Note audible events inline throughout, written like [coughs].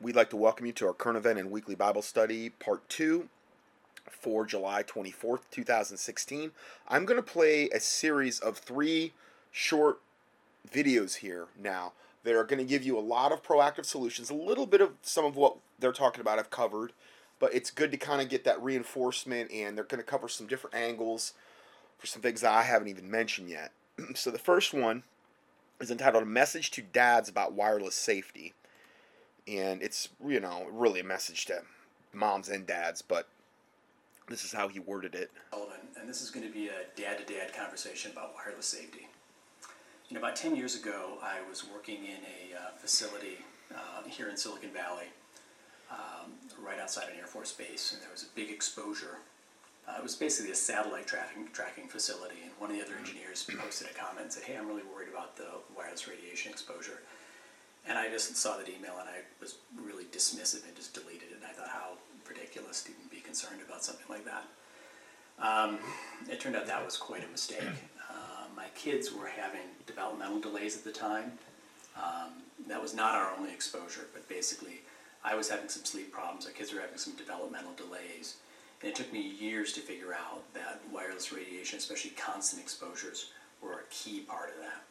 we'd like to welcome you to our current event and weekly Bible study, part two, for July 24th, 2016. I'm going to play a series of three short videos here now that are going to give you a lot of proactive solutions. A little bit of some of what they're talking about I've covered, but it's good to kind of get that reinforcement, and they're going to cover some different angles for some things that I haven't even mentioned yet. [clears throat] so the first one is entitled A Message to Dads About Wireless Safety. And it's, you know, really a message to moms and dads, but this is how he worded it. And this is going to be a dad to dad conversation about wireless safety. You know, about 10 years ago, I was working in a uh, facility uh, here in Silicon Valley, um, right outside an Air Force base, and there was a big exposure uh, it was basically a satellite tracking, tracking facility, and one of the other engineers posted a comment and said, Hey, I'm really worried about the wireless radiation exposure. And I just saw that email and I was really dismissive and just deleted it. And I thought, how ridiculous to even be concerned about something like that. Um, it turned out that was quite a mistake. Uh, my kids were having developmental delays at the time. Um, that was not our only exposure, but basically, I was having some sleep problems. Our kids were having some developmental delays. And it took me years to figure out that wireless radiation, especially constant exposures, were a key part of that.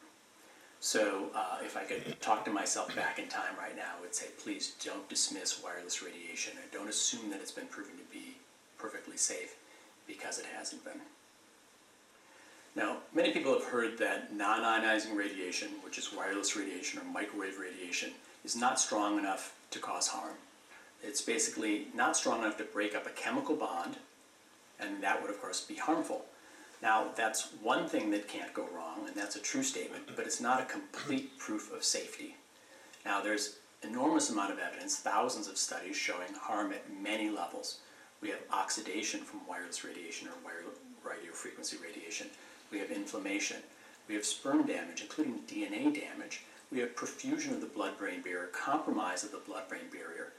So uh, if I could talk to myself back in time right now, I would say, please don't dismiss wireless radiation and don't assume that it's been proven to be perfectly safe because it hasn't been. Now, many people have heard that non-ionizing radiation, which is wireless radiation or microwave radiation, is not strong enough to cause harm. It's basically not strong enough to break up a chemical bond, and that would, of course, be harmful. Now, that's one thing that can't go wrong, and that's a true statement, but it's not a complete proof of safety. Now, there's enormous amount of evidence, thousands of studies showing harm at many levels. We have oxidation from wireless radiation or radio frequency radiation. We have inflammation. We have sperm damage, including DNA damage. We have perfusion of the blood brain barrier, compromise of the blood brain barrier.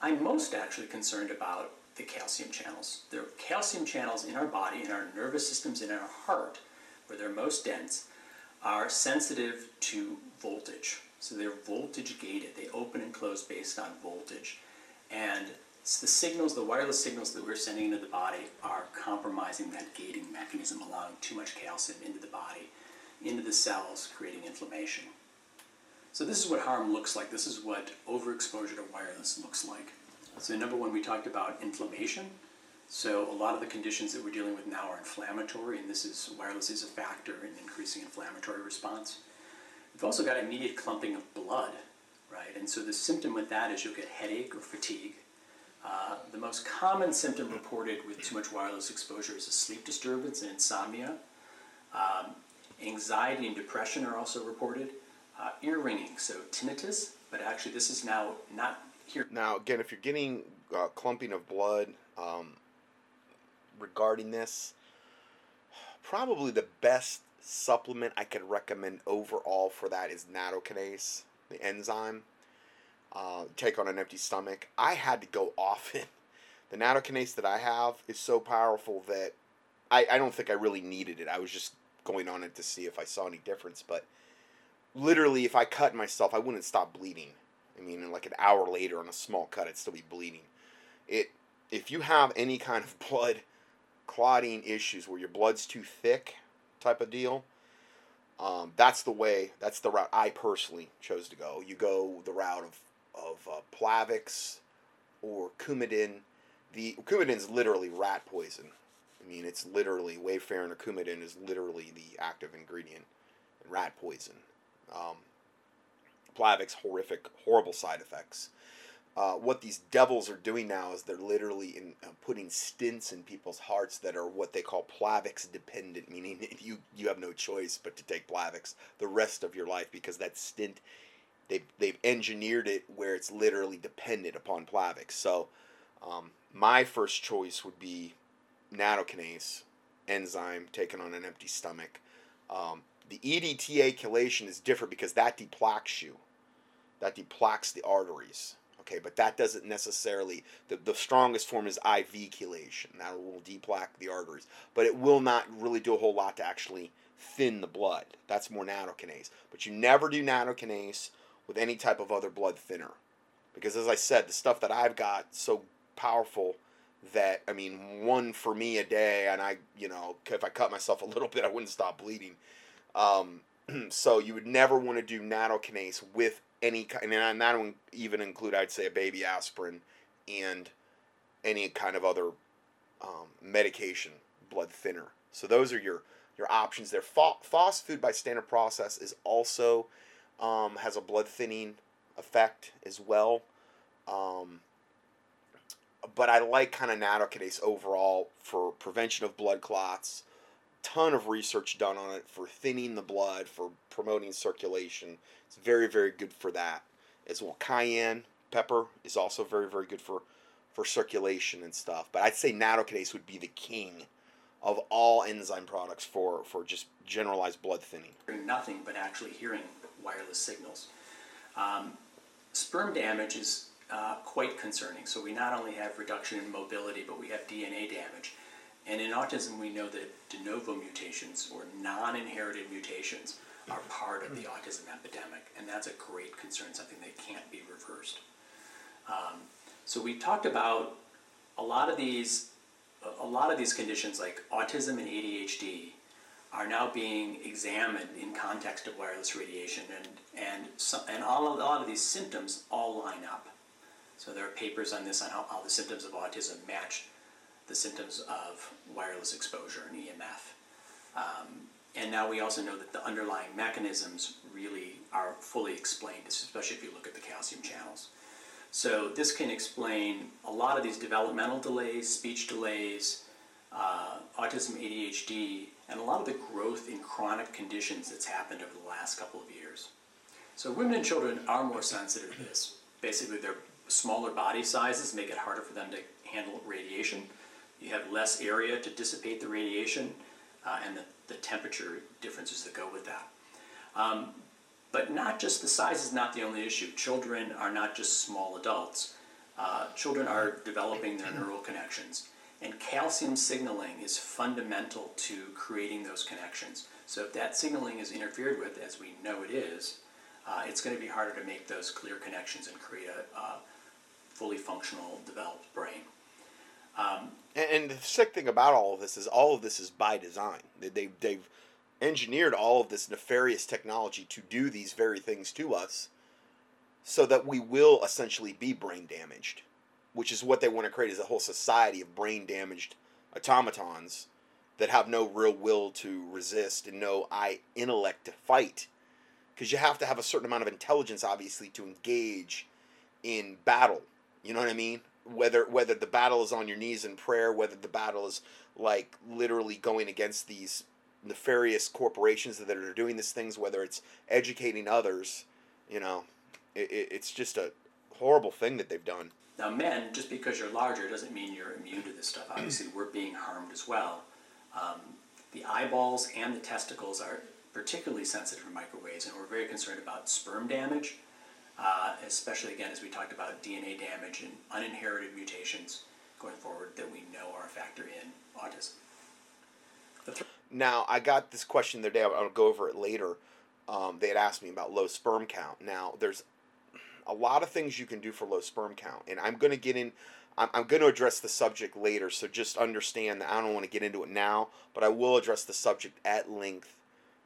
I'm most actually concerned about the calcium channels. Are calcium channels in our body, in our nervous systems, in our heart, where they're most dense, are sensitive to voltage. So they're voltage gated. They open and close based on voltage. And the signals, the wireless signals that we're sending into the body are compromising that gating mechanism, allowing too much calcium into the body, into the cells, creating inflammation. So this is what harm looks like. This is what overexposure to wireless looks like. So number one, we talked about inflammation. So a lot of the conditions that we're dealing with now are inflammatory, and this is wireless is a factor in increasing inflammatory response. We've also got immediate clumping of blood, right? And so the symptom with that is you'll get headache or fatigue. Uh, the most common symptom reported with too much wireless exposure is a sleep disturbance and insomnia. Um, anxiety and depression are also reported uh, ear ringing, so tinnitus, but actually this is now not here. Now, again, if you're getting uh, clumping of blood um, regarding this, probably the best supplement I could recommend overall for that is nattokinase, the enzyme. Uh, take on an empty stomach. I had to go [laughs] it. The nattokinase that I have is so powerful that I, I don't think I really needed it. I was just going on it to see if I saw any difference, but literally, if I cut myself, I wouldn't stop bleeding. I mean, like an hour later on a small cut, it'd still be bleeding. It, if you have any kind of [laughs] blood clotting issues where your blood's too thick, type of deal, um, that's the way. That's the route I personally chose to go. You go the route of of uh, Plavix or Coumadin. The Coumadin is literally rat poison. I mean, it's literally warfarin or Coumadin is literally the active ingredient in rat poison. Um, Plavix, horrific, horrible side effects. Uh, what these devils are doing now is they're literally in, uh, putting stints in people's hearts that are what they call Plavix dependent, [laughs] meaning you you have no choice but to take Plavix the rest of your life because that stint they've they've engineered it where it's literally dependent upon Plavix. So um, my first choice would be nattokinase enzyme taken on an empty stomach. Um, the EDTA chelation is different because that deplaques you. That deplaques the arteries. Okay, but that doesn't necessarily, the, the strongest form is IV chelation. That will deplaque the arteries. But it will not really do a whole lot to actually thin the blood. That's more nattokinase. But you never do nattokinase with any type of other blood thinner. because as I said, the stuff that I've got so powerful that I mean, one for me a day, and I, you know, if I cut myself a little [laughs] bit, I wouldn't stop bleeding. Um, [clears throat] so you would never want to do nattokinase with any kind, and that would even include, I'd say, a baby aspirin and any kind of other um, medication, blood thinner. So those are your your options there. Phosfood by standard process is also um, has a blood thinning effect as well. Um, but I like kind of nattokinase overall for prevention of blood clots. Ton of research done on it for thinning the blood, for promoting circulation. It's very, very good for that as well. Cayenne pepper is also very, very good for for circulation and stuff. But I'd say nattokinase would be the king of all enzyme products for, for just generalized blood thinning. Nothing but actually hearing wireless signals. Um, sperm damage is uh, quite concerning. So we not only have reduction in mobility, but we have DNA damage. And in autism, we know that de novo mutations or non-inherited mutations are part of the autism epidemic, and that's a great concern, something that can't be reversed. Um, so we talked about a lot of these, a lot of these conditions like autism and ADHD are now being examined in context of wireless radiation, and and some, and all of, a lot of these symptoms all line up. So there are papers on this on how, how the symptoms of autism match the symptoms of wireless exposure and EMF. Um, and now we also know that the underlying mechanisms really are fully explained, especially if you look at the calcium channels. So this can explain a lot of these developmental delays, speech delays, uh, autism, ADHD, and a lot of the growth in chronic conditions that's happened over the last couple of years. So women and children are more sensitive to this. Basically, their smaller body sizes make it harder for them to handle radiation. You have less area to dissipate the radiation uh, and the, the temperature differences that go with that. Um, but not just the size is not the only issue. Children are not just small adults. Uh, children are developing their neural connections. And calcium signaling is fundamental to creating those connections. So if that signaling is interfered with, as we know it is, uh, it's going to be harder to make those clear connections and create a, a fully functional, developed brain. Um, and, and, the sick thing about all of this is all of this is by design. They, they've engineered all of this nefarious technology to do these very things to us so that we will essentially be brain damaged, which is what they want to create is a whole society of brain damaged automatons that have no real will to resist and no I intellect to fight. Because you have to have a certain amount of intelligence, obviously, to engage in battle you know what I mean? Whether whether the battle is on your knees in prayer, whether the battle is like literally going against these nefarious corporations that are doing these things, whether it's educating others, you know, it, it's just a horrible thing that they've done. Now, men, just because you're larger doesn't mean you're immune to this stuff. Obviously, we're being harmed as well. Um, the eyeballs and the testicles are particularly sensitive to microwaves, and we're very concerned about sperm damage uh, especially again as we talked about DNA damage and uninherited mutations going forward that we know are a factor in autism. Now, I got this question the other day. I'll, go over it later. Um, they had asked me about low sperm count. Now, there's a lot of things you can do for low sperm count, and I'm going to get in. I'm going to address the subject later, so just understand that I don't want to get into it now, but I will address the subject at length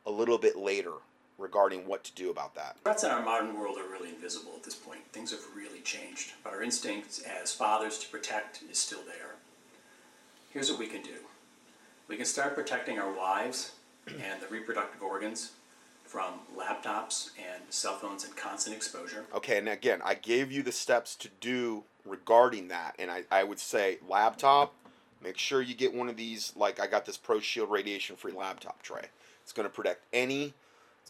a little bit later regarding what to do about that. Threats in our modern world are really invisible at this point. Things have really changed, but our instinct as fathers to protect is still there. Here's what we can do we can start protecting our wives and the reproductive organs from laptops and cell phones and constant exposure. Okay, and again, I gave you the steps to do regarding that, and I, I would say laptop, make sure you get one of these, like I got this Pro Shield radiation free laptop tray. It's going to protect any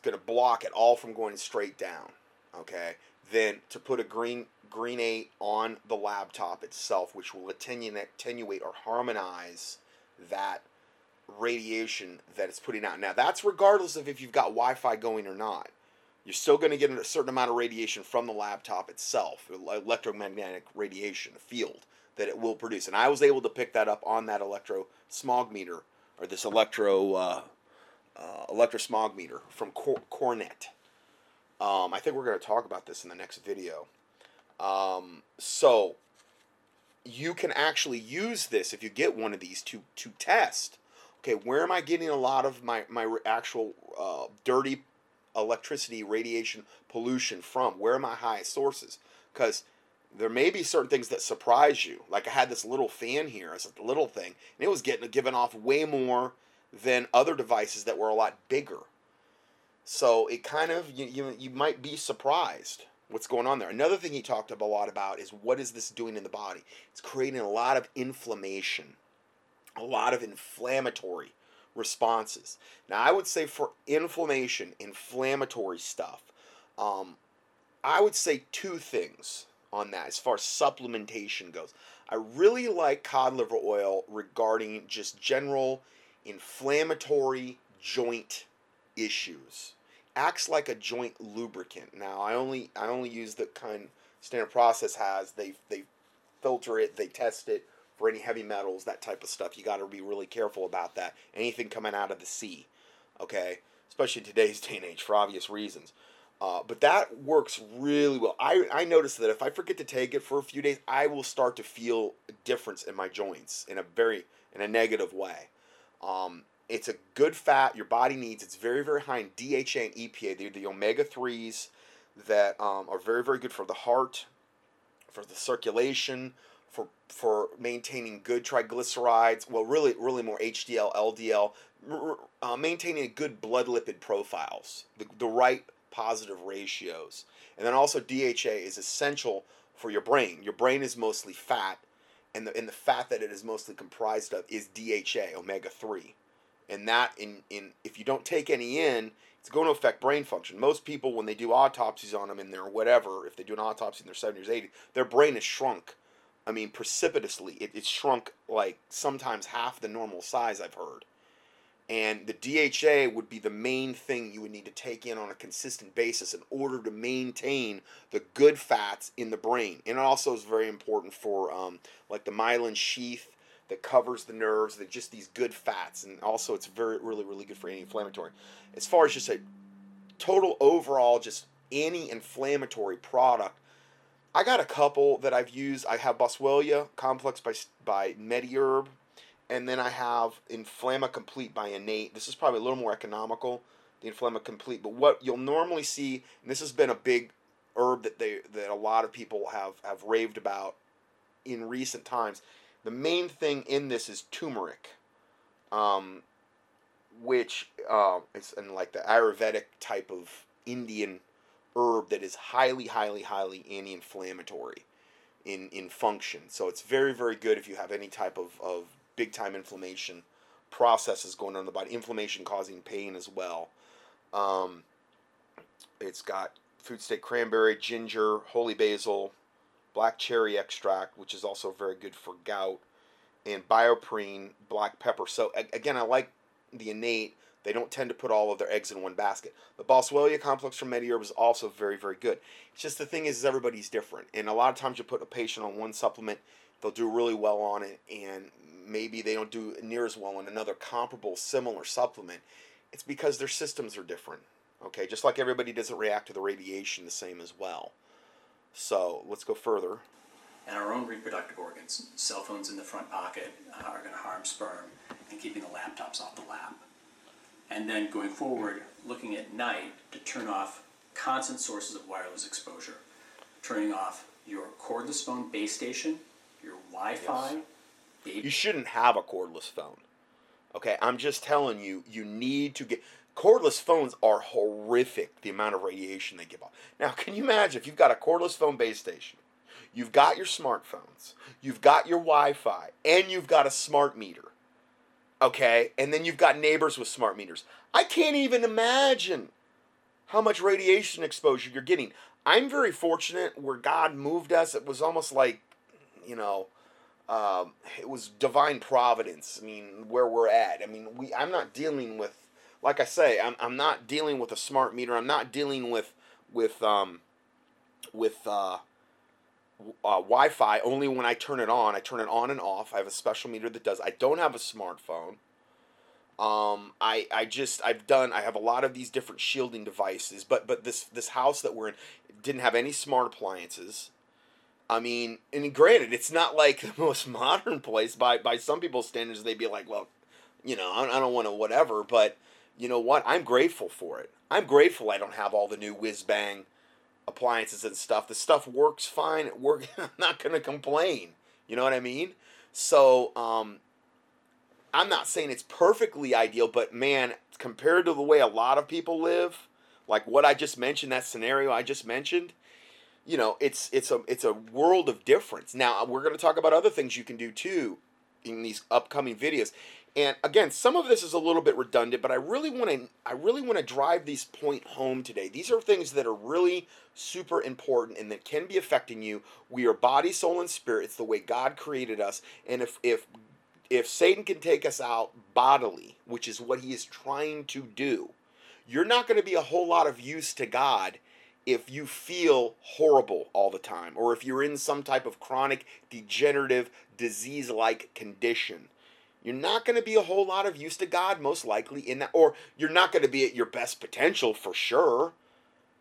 going to block it all from going straight down. Okay, then to put a green green eight on the laptop itself, which will attenuate, or harmonize that radiation that it's putting out. Now that's regardless of if you've got Wi-Fi going or not. You're still going to get a certain amount of radiation from the laptop itself, electromagnetic radiation field that it will produce. And I was able to pick that up on that electro smog meter or this electro uh, uh, electrosmog meter from Cor- Cornet. Um, I think we're going to talk about this in the next video. Um, so you can actually use this if you get one of these to to test. Okay, where am I getting a lot of my my actual uh, dirty electricity, radiation, pollution from? Where are my highest sources? Because there may be certain things that surprise you. Like I had this little fan here, it's a little thing, and it was getting given off way more than other devices that were a lot bigger. So it kind of you you, you might be surprised what's going on there. Another thing he talked a lot about is what is this doing in the body? It's creating a lot of inflammation, a lot of inflammatory responses. Now, I would say for inflammation, inflammatory stuff, um, I would say two things on that as far as supplementation goes. I really like cod liver oil regarding just general inflammatory joint issues acts like a joint lubricant. Now, I only I only use the kind standard process has. They they filter it, they test it for any heavy metals, that type of stuff. You got to be really careful about that. Anything coming out of the sea, okay, especially today's [laughs] day and age for obvious reasons. Uh, but that works really well. I, I noticed that if I forget to take it for a few days, I will start to feel a difference in my joints in a very in a negative way. Um, it's a good fat your body needs. It's very, very high in DHA and EPA. They're the omega 3s that um, are very, very good for the heart, for the circulation, for, for maintaining good triglycerides. Well, really, really more HDL, LDL, uh, maintaining good blood lipid profiles, the, the right positive ratios. And then also, DHA is essential for your brain. Your brain is mostly fat, and the, and the fat that it is mostly comprised of is DHA, omega 3 and that in in if you don't take any in it's going to affect brain function. Most people when they do autopsies on them in their whatever if they do an autopsy in their 70s 80s their brain is shrunk. I mean precipitously it, it's shrunk like sometimes half the normal size i've heard and the DHA would be the main thing you would need to take in on a consistent basis in order to maintain the good fats in the brain. And it also is very important for um, like the myelin sheath that covers the nerves, that just these good fats, and also it's very really really good for anti-inflammatory. As far as just a total overall just any inflammatory product, I got a couple that I've used. I have Boswellia complex by by MediHerb, and then I have Inflamma Complete by Innate. This is probably a little more economical, the Inflamma Complete. But what you'll normally see, and this has been a big herb that they that a lot of people have have raved about in recent times the main thing in this is turmeric, um, which uh, is in like the Ayurvedic type of Indian herb that is highly, highly, highly anti-inflammatory in in function. So it's very, very good if you have any type of, of big time inflammation processes going on in the body, inflammation causing pain as well. Um, it's got food state cranberry, ginger, holy basil, black cherry extract, which is also very good for gout, and BioPerine black pepper. So again, I like the innate. They don't tend to put all of their eggs in one basket. The Boswellia complex from MediHerb is also very, very good. It's just the thing is, is everybody's different, and a lot of times you put a patient on one supplement, they'll do really well on it, and maybe they don't do near as well in another comparable, similar supplement. It's because their systems are different. Okay, just like everybody doesn't react to the radiation the same as well. So let's go further. And our own reproductive organs, cell phones in the front pocket, uh, are going to harm sperm and keeping the laptops off the lap. And then going forward, looking at night to turn off constant sources of wireless exposure, turning off your cordless phone base station, your Wi-Fi. Yes. You shouldn't have a cordless phone. Okay, I'm just telling you, you need to get Cordless phones are horrific, the amount of radiation they give off. Now, can you imagine if you've got a cordless phone base station, you've got your smartphones, you've got your Wi Fi, and you've got a smart meter, okay? And then you've got neighbors with smart meters. I can't even imagine how much radiation exposure you're getting. I'm very fortunate where God moved us. It was almost like, you know, um, it was divine providence. I mean, where we're at. I mean, we. I'm not dealing with like I say, I'm, I'm not dealing with a smart meter. I'm not dealing with with um, with uh, uh, Wi-Fi. Only when I turn it on, I turn it on and off. I have a special meter that does. I don't have a smartphone. Um, I I just I've done. I have a lot of these different shielding devices, but but this this house that we're in didn't have any smart appliances. I mean, and granted, it's not like [laughs] the most modern place by by some people's standards. They'd be like, well, you know, I, don't want to whatever, but you know what? I'm grateful for it. I'm grateful I don't have all the new whiz bang appliances and stuff. The stuff works fine. It work. [laughs] I'm not gonna complain. You know what I mean? So, um, I'm not saying it's perfectly ideal, but man, compared to the way a lot of people live, like what I just mentioned, that scenario I just mentioned, you know, it's it's a it's a world of difference. Now uh, we're going to talk about other things you can do too in these upcoming videos. And again, some of this is a little bit redundant, but I really want to I really want to drive these point home today. These are things that are really super important and that can be affecting you. We are body, soul, and spirit. It's the way God created us. And if if if Satan can take us out bodily, which is what he is trying to do, you're not going to be a whole lot of use to God if you feel horrible all the time or if you're in some type of chronic degenerative disease like condition you're not going to be a whole lot of use to God, most likely, in that, or you're not going to be at your best potential for sure.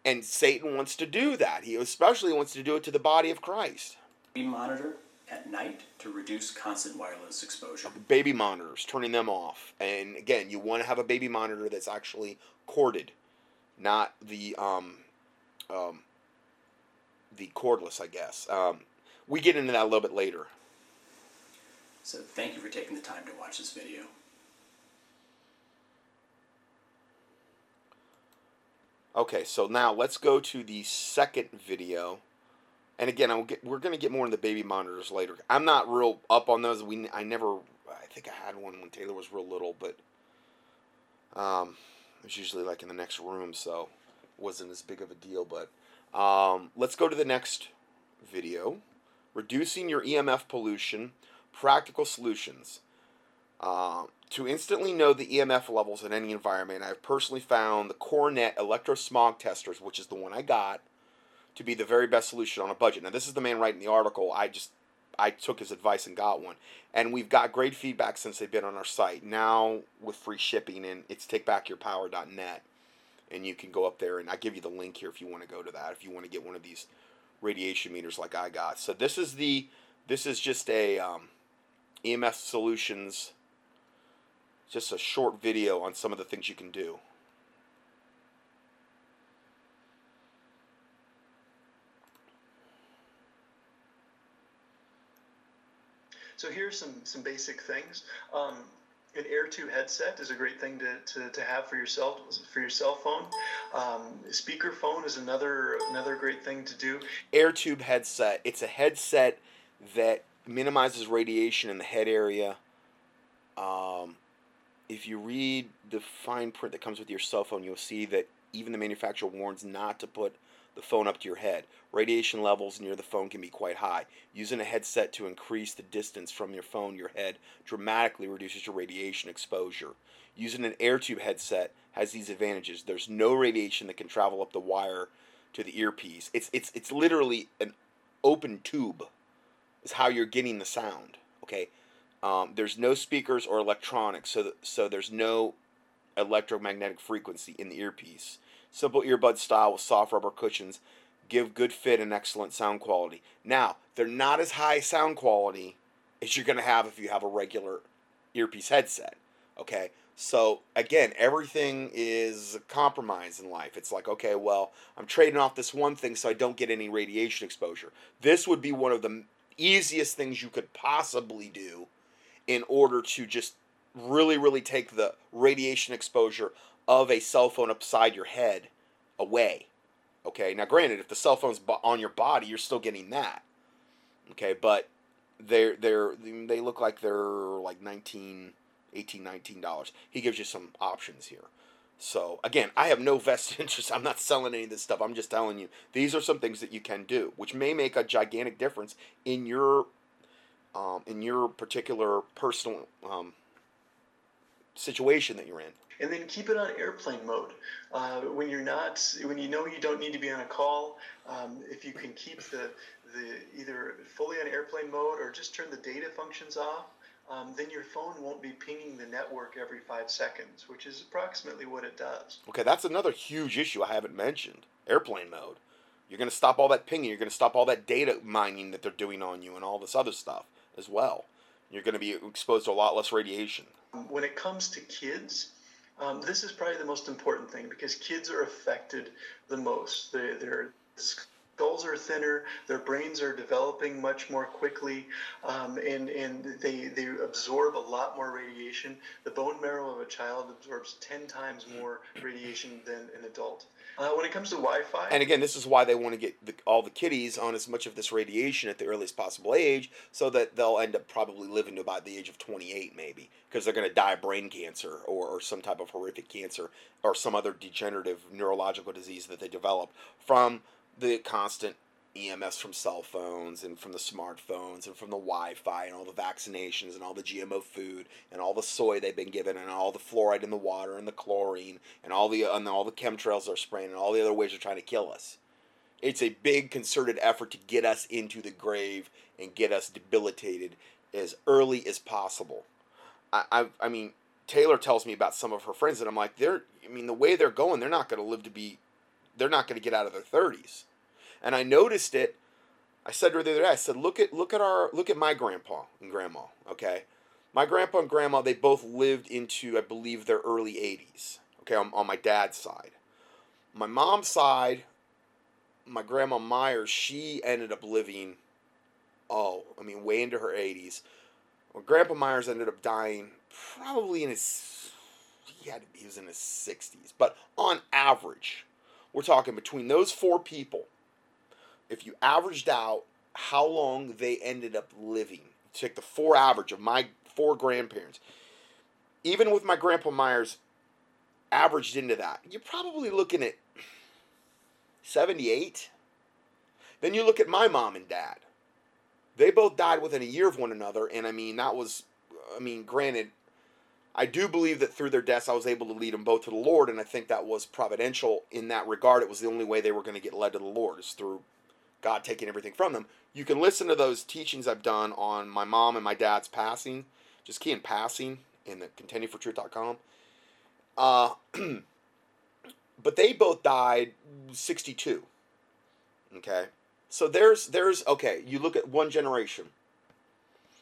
And Satan wants to do that. He especially wants to do it to the body of Christ. Baby monitor at night to reduce constant wireless exposure. Baby monitors, turning them off. And again, you want to have a baby monitor that's actually corded, not the um, um, the cordless, I guess. Um, we get into that a little bit later. So thank you for taking the time to watch this video. Okay, so now let's go to the second video. And again, get, we're going to get more in the baby monitors later. I'm not real up on those. We I never, I think I had one when Taylor was real little, but um, it was usually like in the next room, so wasn't as big of a deal. But um, let's go to the next video. Reducing your EMF pollution practical solutions. Uh, to instantly know the EMF levels in any environment, I've personally found the Cornet electrosmog testers, which is the one I got, to be the very best solution on a budget. Now, this is the man writing the article. I just I took his advice and got one, and we've got great feedback since they've been on our site. Now with free shipping, and it's takebackyourpower.net, and you can go up there and I give you the link here if you want to go to that. If you want to get one of these radiation meters like I got. So this is the this is just a um, EMF Solutions, just a short video on some of the things you can do. So here's some, some basic things. Um, an Air AirTube headset is a great thing to, to, to have for yourself for your cell phone. Um, speakerphone is another another great thing to do. AirTube headset. It's a headset that minimizes radiation in the head area. Um, if you read the fine print that comes with your cell phone, you'll see that even the manufacturer warns not to put the phone up to your head. Radiation levels near the phone can be quite high. Using a headset to increase the distance from your phone your head dramatically reduces your radiation exposure. Using an air tube headset has these advantages. There's no radiation that can travel up the wire to the earpiece. It's it's it's literally an open tube is how you're getting the sound. Okay, um, there's no speakers or electronics, so so there's no electromagnetic frequency in the earpiece. Simple earbud style with soft rubber cushions give good fit and excellent sound quality. Now they're not as high sound quality as you're gonna have if you have a regular earpiece headset. Okay, so again, everything is a compromise in life. It's like, okay, well, I'm trading off this one thing so I don't get any radiation exposure. This would be one of the easiest things you could possibly do in order to just really, really take the radiation exposure of a cell phone upside your head away. Okay, now granted, if the cell phone's on your body, you're still getting that. Okay, but they're they're they look like they're like 19 18 19 dollars he gives you some options here so again, I have no [laughs] vested interest. I'm not selling any of this stuff. I'm just telling you these are some things that you can do, which may make a gigantic difference in your um, in your particular personal um, situation that you're in. And then keep it on airplane mode. Uh, when you're not, when you know you don't need to be on a call, um, if you can keep the the either fully on airplane mode or just turn the data functions off um, then your phone won't be pinging the network every five seconds, which is approximately what it does. Okay, that's another huge issue I haven't mentioned airplane mode. You're going to stop all that pinging. You're going to stop all that data mining that they're doing on you and all this other stuff as well. You're going to be exposed to a lot less radiation. When it comes to kids, um, this is probably the most important thing because kids are affected the most. They, skulls are thinner, their brains are developing much more quickly, um, and, and they, they absorb a lot more radiation. The bone marrow of a child absorbs 10 times more radiation than an adult. Uh, when it comes to Wi-Fi, and again, this is why they want to get the, all the kiddies on as much of this radiation at the earliest possible age, so that they'll end up probably living to about the age of 28, maybe, because they're going to die of brain cancer or, or some type of horrific cancer or some other degenerative neurological disease that they develop from the constant EMS from cell phones and from the smartphones and from the Wi-Fi and all the vaccinations and all the GMO food and all the soy they've been given and all the fluoride in the water and the chlorine and all the and all the chemtrails they're spraying and all the other ways they're trying to kill us. It's a big concerted effort to get us into the grave and get us debilitated as early as possible. I I, I mean Taylor tells me about some of her friends and I'm like they're I mean the way they're going they're not going to live to be they're not going to get out of their 30s and I noticed it. I said to her the other day, I said, look at look at our look at my grandpa and grandma. Okay, my grandpa and grandma they both lived into I believe their early 80s. Okay, on, on my dad's side. My mom's side, my grandma Myers, she ended up living, oh, I mean, way into her 80s. Well, Grandpa Myers ended up dying probably in his, he, had, he was in his 60s. But on average, we're talking between those four people, if you averaged out how long they ended up living, take the four average of my four grandparents, even with my grandpa Myers averaged into that, you're probably looking at 78. Then you look at my mom and dad. They both died within a year of one another, and I mean, that was, I mean, granted, I do believe that through their deaths, I was able to lead them both to the Lord, and I think that was providential in that regard. It was the only way they were going to get led to the Lord, is through God taking everything from them. You can listen to those teachings I've done on my mom and my dad's passing. Just key in passing in the contendingfortruth.com. Uh, [clears throat] but they both died 62. Okay? So there's there's okay, you look at one generation.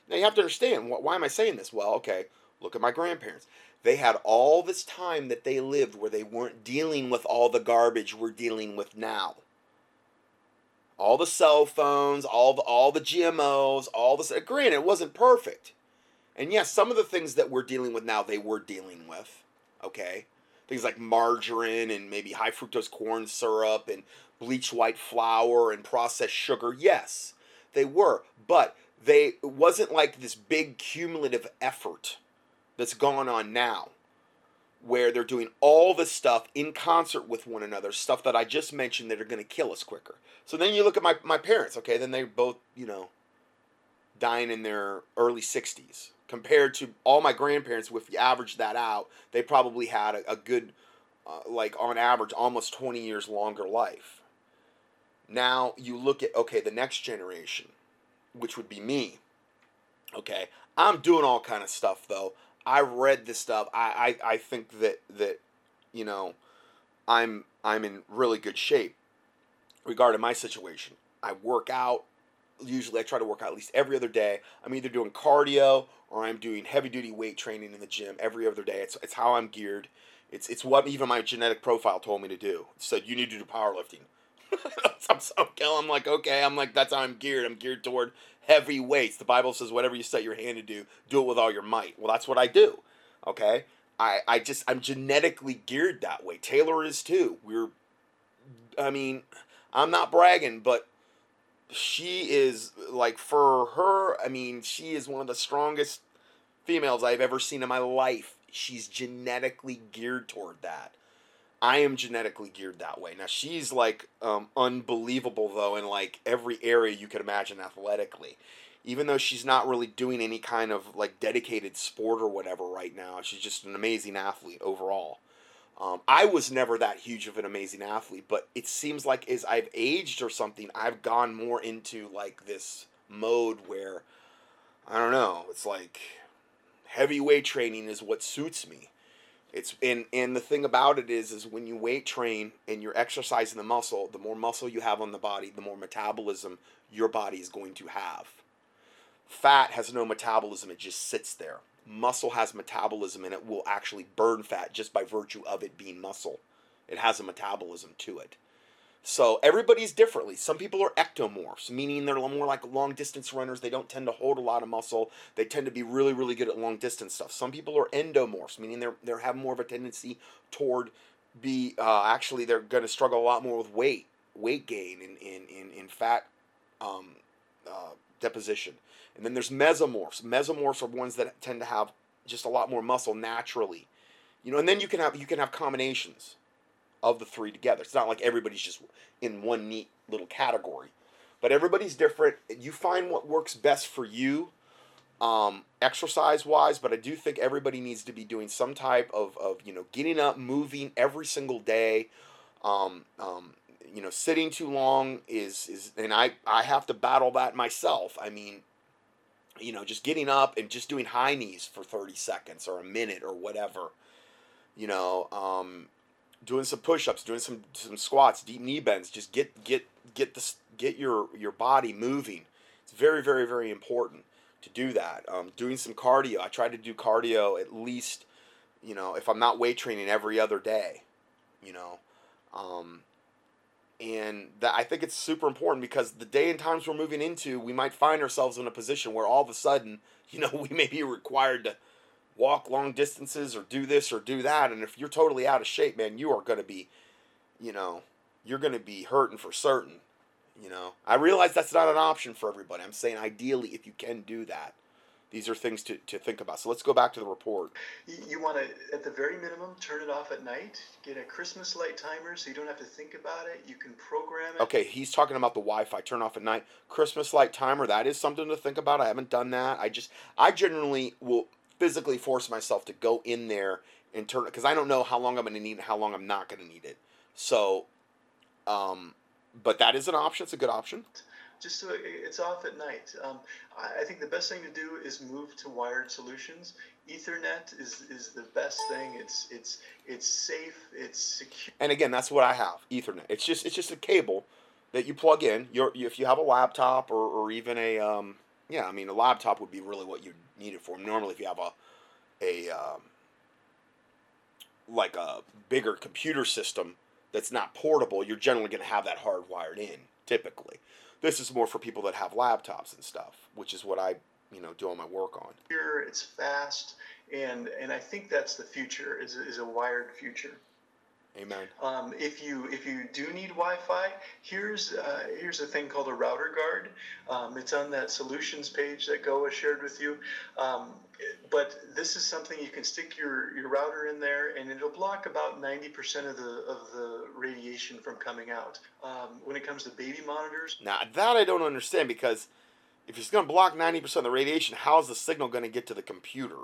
Now you have to understand why am I saying this? Well, okay, look at my grandparents. They had all this time that they lived where they weren't dealing with all the garbage we're dealing with now all the cell phones, all the all the GMOs, all this. Granted, it wasn't perfect, and yes, some of the things that we're dealing with now they were dealing with. Okay, things like margarine and maybe high fructose corn syrup and bleached white flour and processed sugar. Yes, they were, but they it wasn't like this big cumulative effort that's gone on now where they're doing all this stuff in concert with one another, stuff that I just mentioned that are going to kill us quicker. So then you look at my, my parents, okay, then they're both, you know, dying in their early 60s. Compared to all my grandparents, if you average that out, they probably had a, a good, uh, like on average, almost 20 years longer life. Now you look at, okay, the next generation, which would be me. Okay, I'm doing all kind of stuff though. I read this stuff. I, I, I think that that you know I'm I'm in really good shape regarding my situation. I work out. Usually, I try to work out at least every other day. I'm either doing cardio or I'm doing heavy duty weight training in the gym every other day. It's, it's how I'm geared. It's, it's what even my genetic profile told me to do. It said, you need to do powerlifting. [laughs] I'm, so, I'm like, okay. I'm like, that's how I'm geared. I'm geared toward heavy weights. The Bible says, whatever you set your hand to do, do it with all your might. Well, that's what I do. Okay. I, I just, I'm genetically geared that way. Taylor is too. We're, I mean, I'm not bragging, but she is like, for her, I mean, she is one of the strongest females I've ever seen in my life. She's genetically geared toward that. I am genetically geared that way. Now she's like um, unbelievable though in like every area you could imagine athletically. Even though she's not really doing any kind of like dedicated sport or whatever right now, she's just an amazing athlete overall. Um, I was never that huge of an amazing athlete, but it seems like as I've aged or something, I've gone more into like this mode where I don't know. It's like heavyweight training is what suits me It's and and the thing about it is is when you weight train and you're exercising the muscle, the more muscle you have on the body, the more metabolism your body is going to have. Fat has no metabolism, it just sits there. Muscle has metabolism and it will actually burn fat just by virtue of it being muscle. It has a metabolism to it. So everybody's differently. Some people are ectomorphs, meaning they're more like long distance runners. They don't tend to hold a lot of muscle. They tend to be really, really good at long distance stuff. Some people are endomorphs, meaning they're they have more of a tendency toward be uh, actually they're going to struggle a lot more with weight, weight gain, in in in, in fat um, uh, deposition. And then there's mesomorphs. Mesomorphs are ones that tend to have just a lot more muscle naturally, you know. And then you can have you can have combinations of the three together. It's not like everybody's just in one neat little category, but everybody's different. You find what works best for you, um, exercise wise. But I do think everybody needs to be doing some type of, of you know getting up, moving every single day. Um, um, you know, sitting too long is is, and I I have to battle that myself. I mean, you know, just getting up and just doing high knees for thirty seconds or a minute or whatever. You know, um, doing some push-ups, doing some some squats, deep knee bends. Just get get get this get your your body moving. It's very very very important to do that. Um, doing some cardio. I try to do cardio at least, you know, if I'm not weight training every other day, you know, um, and that I think it's super important because the day and times we're moving into, we might find ourselves in a position where all of a sudden, [laughs] you know, we may be required to walk long distances or do this or do that. And if you're totally out of shape, man, you are going to be, you know, you're going to be hurting for certain. You know, I realize that's not an option for everybody. I'm saying ideally, if you can do that, these are things to, to think about. So let's go back to the report. You, want to, at the very minimum, turn it off at night. Get a Christmas light timer so you don't have to think about it. You can program it. Okay, he's talking about the Wi-Fi turn off at night. Christmas light timer. That is something to think about. I haven't done that. I just, I generally will physically force myself to go in there and turn it because I don't know how long I'm going to need and how long I'm not going to need it. So, um, but that is an option. It's a good option. Just so it's off at night. Um, I think the best thing to do is move to wired solutions. Ethernet is, is the best thing. It's it's it's safe. It's secure. And again, that's what I have. Ethernet. It's just it's just a cable that you plug in. Your if you have a laptop or, or even a um, yeah, I mean a laptop would be really what you need it for. Normally, if you have a a um, like a bigger computer system that's not portable, you're generally going to have that hardwired in. Typically, this is more for people that have laptops and stuff, which is what I you know do all my work on. Here, it's fast, and and I think that's the future. Is is a wired future. Amen. Um, if you if you do need Wi-Fi, here's uh, here's a thing called a router guard. Um, it's on that solutions page that Goa shared with you. Um, but this is something you can stick your, your router in there, and it'll block about 90% of the of the radiation from coming out. Um, when it comes to baby monitors, now that I don't understand because if it's going to block 90% of the radiation, how's the signal going to get to the computer?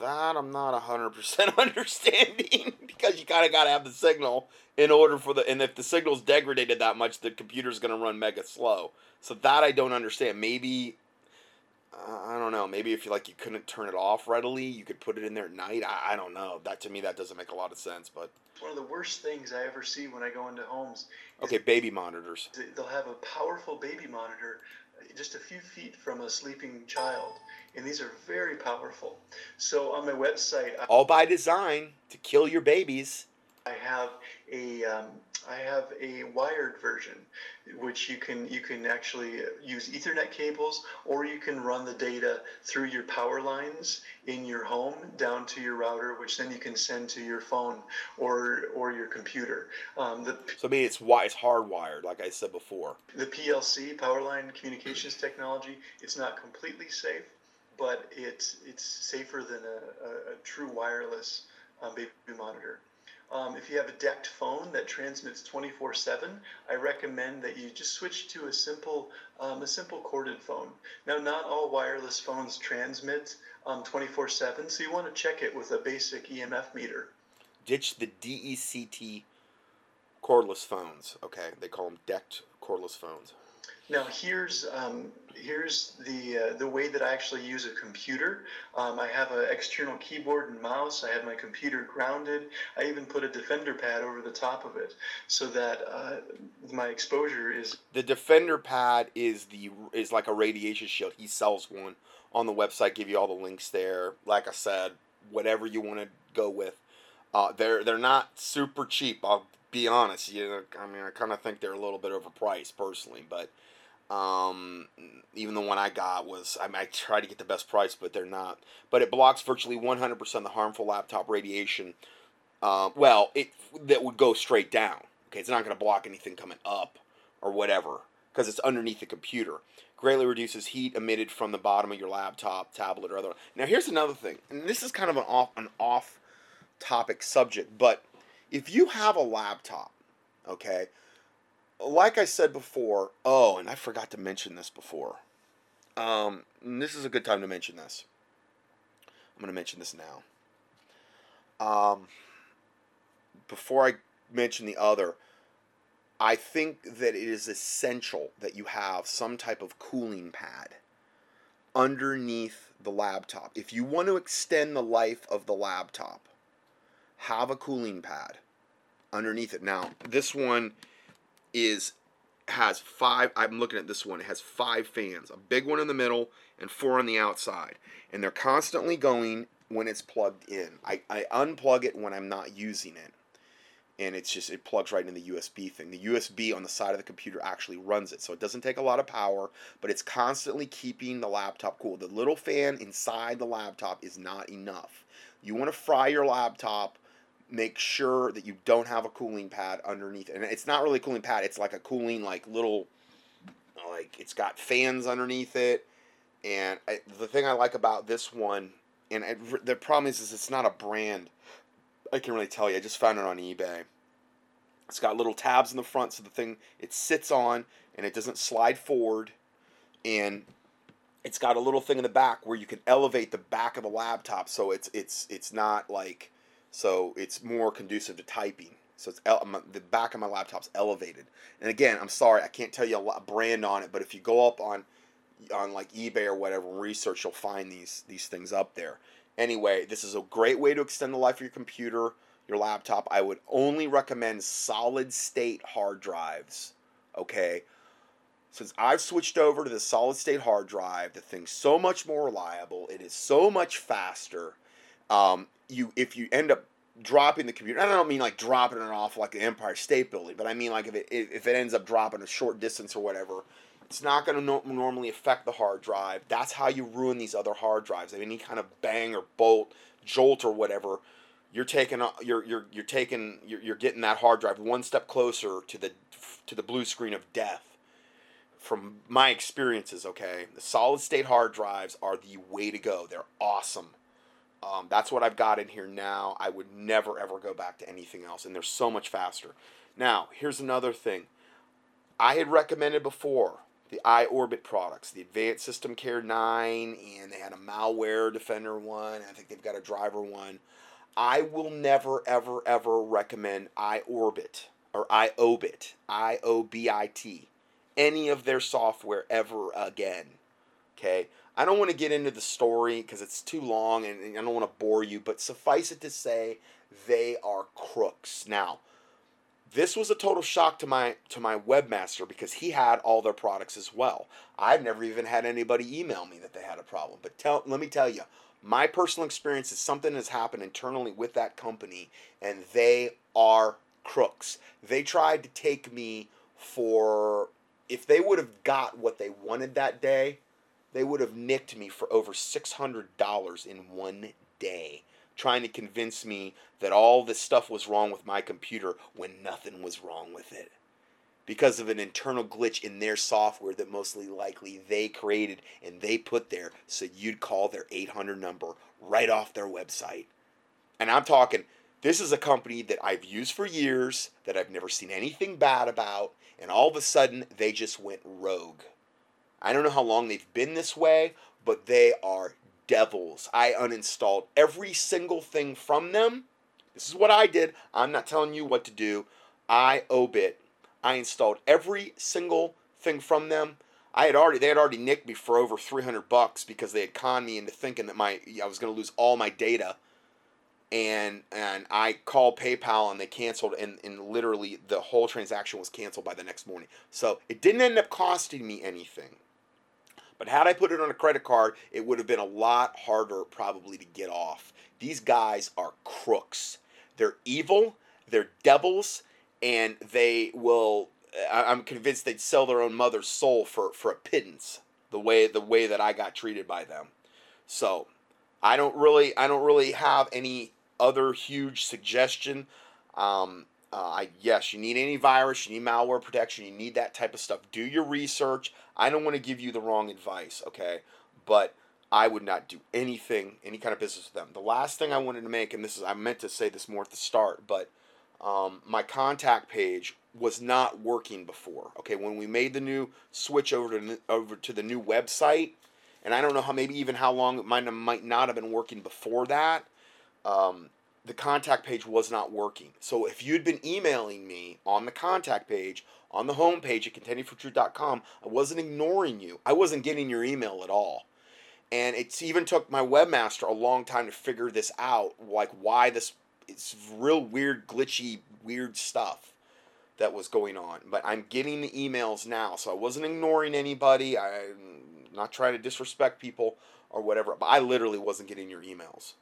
That I'm not 100% [laughs] understanding because you kind of got to have the signal in order for the and if the signal's degraded that much the computer's going to run mega slow. So that I don't understand. Maybe uh, I don't know. Maybe if you like you couldn't turn it off readily, you could put it in there at night. I, I don't know. That to me that doesn't make a lot of sense, but one of the worst things I ever see when I go into homes. Okay, baby monitors. They'll have a powerful baby monitor just a few feet from a sleeping child and these are very powerful. So on my website, all by design to kill your babies. I have a um, I have a wired version, which you can you can actually use Ethernet cables, or you can run the data through your power lines in your home down to your router, which then you can send to your phone or or your computer. Um, the, so I mean, it's why it's hardwired, like I said before. The PLC power line communications technology, it's not completely safe but it's it's safer than a, a, a true wireless um, baby monitor. Um, if you have a DECT phone that transmits 24/7, I recommend that you just switch to a simple um, a simple corded phone. Now, not all wireless phones transmit 24/7, um, so you want to check it with a basic EMF meter. Ditch the DECT cordless phones. Okay, they call them DECT cordless phones. Now here's um, here's the uh, the way that I actually use a computer. Um, I have an external keyboard and mouse. I have my computer grounded. I even put a defender pad over the top of it so that uh, my exposure is. The defender pad is the is like a radiation shield. He sells one on the website. Give you all the links there. Like I said, whatever you want to go with. Uh, they're they're not super cheap. I'll be honest. You know, I mean, I kind of think they're a little bit overpriced personally, but um, even the one I got was I, mean, I try to get the best price, but they're not. But it blocks virtually 100% of the harmful laptop radiation. Uh, well, it that would go straight down. Okay, it's not going to block anything coming up or whatever because it's underneath the computer. Greatly reduces heat emitted from the bottom of your laptop, tablet, or other. Now, here's another thing, and this is kind of an off an off topic subject, but if you have a laptop, okay, like I said before, oh, and I forgot to mention this before. Um, this is a good time to mention this. I'm going to mention this now. Um, before I mention the other, I think that it is essential that you have some type of cooling pad underneath the laptop. If you want to extend the life of the laptop, have a cooling pad underneath it. Now, this one is has five I'm looking at this one. It has five fans, a big one in the middle and four on the outside. And they're constantly going when it's plugged in. I, I unplug it when I'm not using it. And it's just it plugs right in the USB thing. The USB on the side of the computer actually runs it. So it doesn't take a lot of power, but it's constantly keeping the laptop cool. The little fan inside the laptop is not enough. You want to fry your laptop make sure that you don't have a cooling pad underneath and it's not really a cooling pad it's like a cooling like little like it's got fans underneath it and I, the thing i like about this one and the problem is, is it's not a brand i can really tell you i just found it on ebay. It's got little tabs in the front so the thing it sits on and it doesn't slide forward and it's got a little thing in the back where you can elevate the back of the laptop so it's it's it's not like so it's more conducive to typing. So it's the back of my laptop's elevated. And again, I'm sorry, I can't tell you a brand on it, but if you go up on on like eBay or whatever research, you'll find these these things up there. Anyway, this is a great way to extend the life of your computer, your laptop. I would only recommend solid state hard drives. Okay. Since I've switched over to the solid state hard drive, the thing's so much more reliable. It is so much faster. Um, you if you end up dropping the computer, I don't mean like dropping it off like the Empire State Building, but I mean like if it if it ends up dropping a short distance or whatever, it's not going to no- normally affect the hard drive. That's how you ruin these other hard drives. Any kind of bang or bolt, jolt or whatever, you're taking uh, you're you're you're taking you're, you're getting that hard drive one step closer to the to the blue screen of death. From my experiences, okay, the solid state hard drives are the way to go. They're awesome. Um, that's what I've got in here now. I would never ever go back to anything else, and they're so much faster. Now, here's another thing. I had recommended before the iOrbit products, the Advanced System Care 9, and they had a malware defender one. I think they've got a driver one. I will never, ever, ever recommend iOrbit or iObit, I O B I T, any of their software ever again. Okay? I don't want to get into the story because it's too long and I don't want to bore you, but suffice it to say, they are crooks. Now, this was a total shock to my to my webmaster because he had all their products as well. I've never even had anybody email me that they had a problem. But tell let me tell you, my personal experience is something has happened internally with that company and they are crooks. They tried to take me for if they would have got what they wanted that day, they would have nicked me for over $600 in one day trying to convince me that all this stuff was wrong with my computer when nothing was wrong with it because of an internal glitch in their software that mostly likely they created and they put there so you'd call their 800 number right off their website. And I'm talking, this is a company that I've used for years, that I've never seen anything bad about, and all of a sudden they just went rogue. I don't know how long they've been this way, but they are devils. I uninstalled every single thing from them. This is what I did. I'm not telling you what to do. IObit. I installed every single thing from them. I had already they had already nicked me for over 300 bucks because they had conned me into thinking that my I was going to lose all my data. And and I called PayPal and they canceled and, and literally the whole transaction was canceled by the next morning. So it didn't end up costing me anything. But had I put it on a credit card, it would have been a lot harder probably to get off. These guys are crooks. They're evil, they're devils, and they will I'm convinced they'd sell their own mother's soul for, for a pittance. The way the way that I got treated by them. So I don't really I don't really have any other huge suggestion. Um, uh, I yes, you need antivirus, you need malware protection, you need that type of stuff. Do your research. I don't want to give you the wrong advice, okay? But I would not do anything, any kind of business with them. The last thing I wanted to make, and this is I meant to say this more at the start, but um, my contact page was not working before. Okay, when we made the new switch over to over to the new website, and I don't know how maybe even how long it might might not have been working before that. Um, the contact page was not working. So if you'd been emailing me on the contact page, on the home page at contendingfortruth.com, I wasn't ignoring you. I wasn't getting your email at all. And it's even took my webmaster a long time to figure this out, like why this it's real weird, glitchy, weird stuff that was going on. But I'm getting the emails now, so I wasn't ignoring anybody. I'm not trying to disrespect people or whatever, but I literally wasn't getting your emails.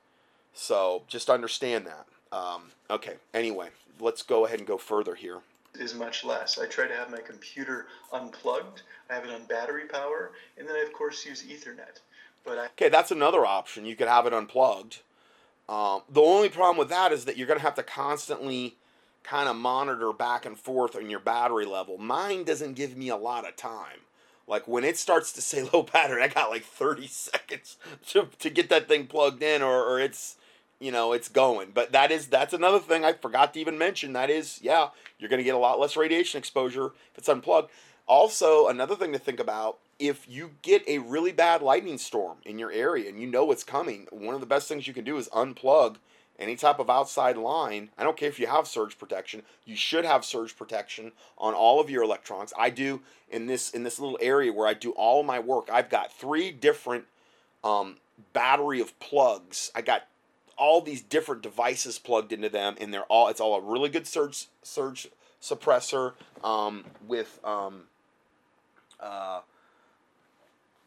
So just understand that. Um, okay, anyway, let's go ahead and go further here. Is much less. I try to have my computer unplugged, I have it on battery power, and then I, of course, use Ethernet. But I- okay, that's another option. You could have it unplugged. Um, the only problem with that is that you're going to have to constantly kind of monitor back and forth on your battery level. Mine doesn't give me a lot of time. Like when it starts to say [laughs] low battery, I got like 30 [laughs] seconds to, to get that thing plugged in or, or it's, you know, it's going. But that is, that's another thing I forgot to even mention. That is, yeah, you're going to get a lot less radiation exposure if it's unplugged. Also, another thing to think about if you get a really bad lightning storm in your area and you know it's coming, one of the best things you can do is unplug any type of outside line. I don't care if you have surge protection. You should have surge protection on all of your electronics. I do in this in this little area where I do all my work. I've got three different um, battery of plugs. I got all these different devices plugged into them, and they're all it's all a really good surge surge suppressor um, with um, uh,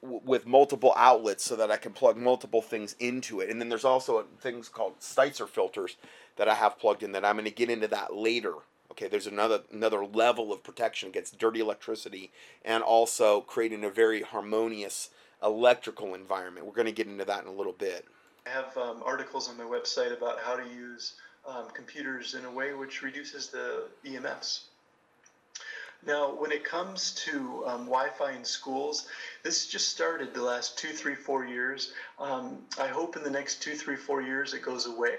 w- with multiple outlets so that I can plug multiple things into it. And then there's also things called Stetzer filters that I have plugged in that I'm going to get into that later. Okay, there's another another level of protection against dirty electricity and also creating a very harmonious electrical environment. We're going to get into that in a little bit. I have um, articles on my website about how to use um, computers in a way which reduces the EMFs. Now, when it comes to um, Wi-Fi in schools, this just started the last two, three, four years. Um, I hope in the next two, three, four years it goes away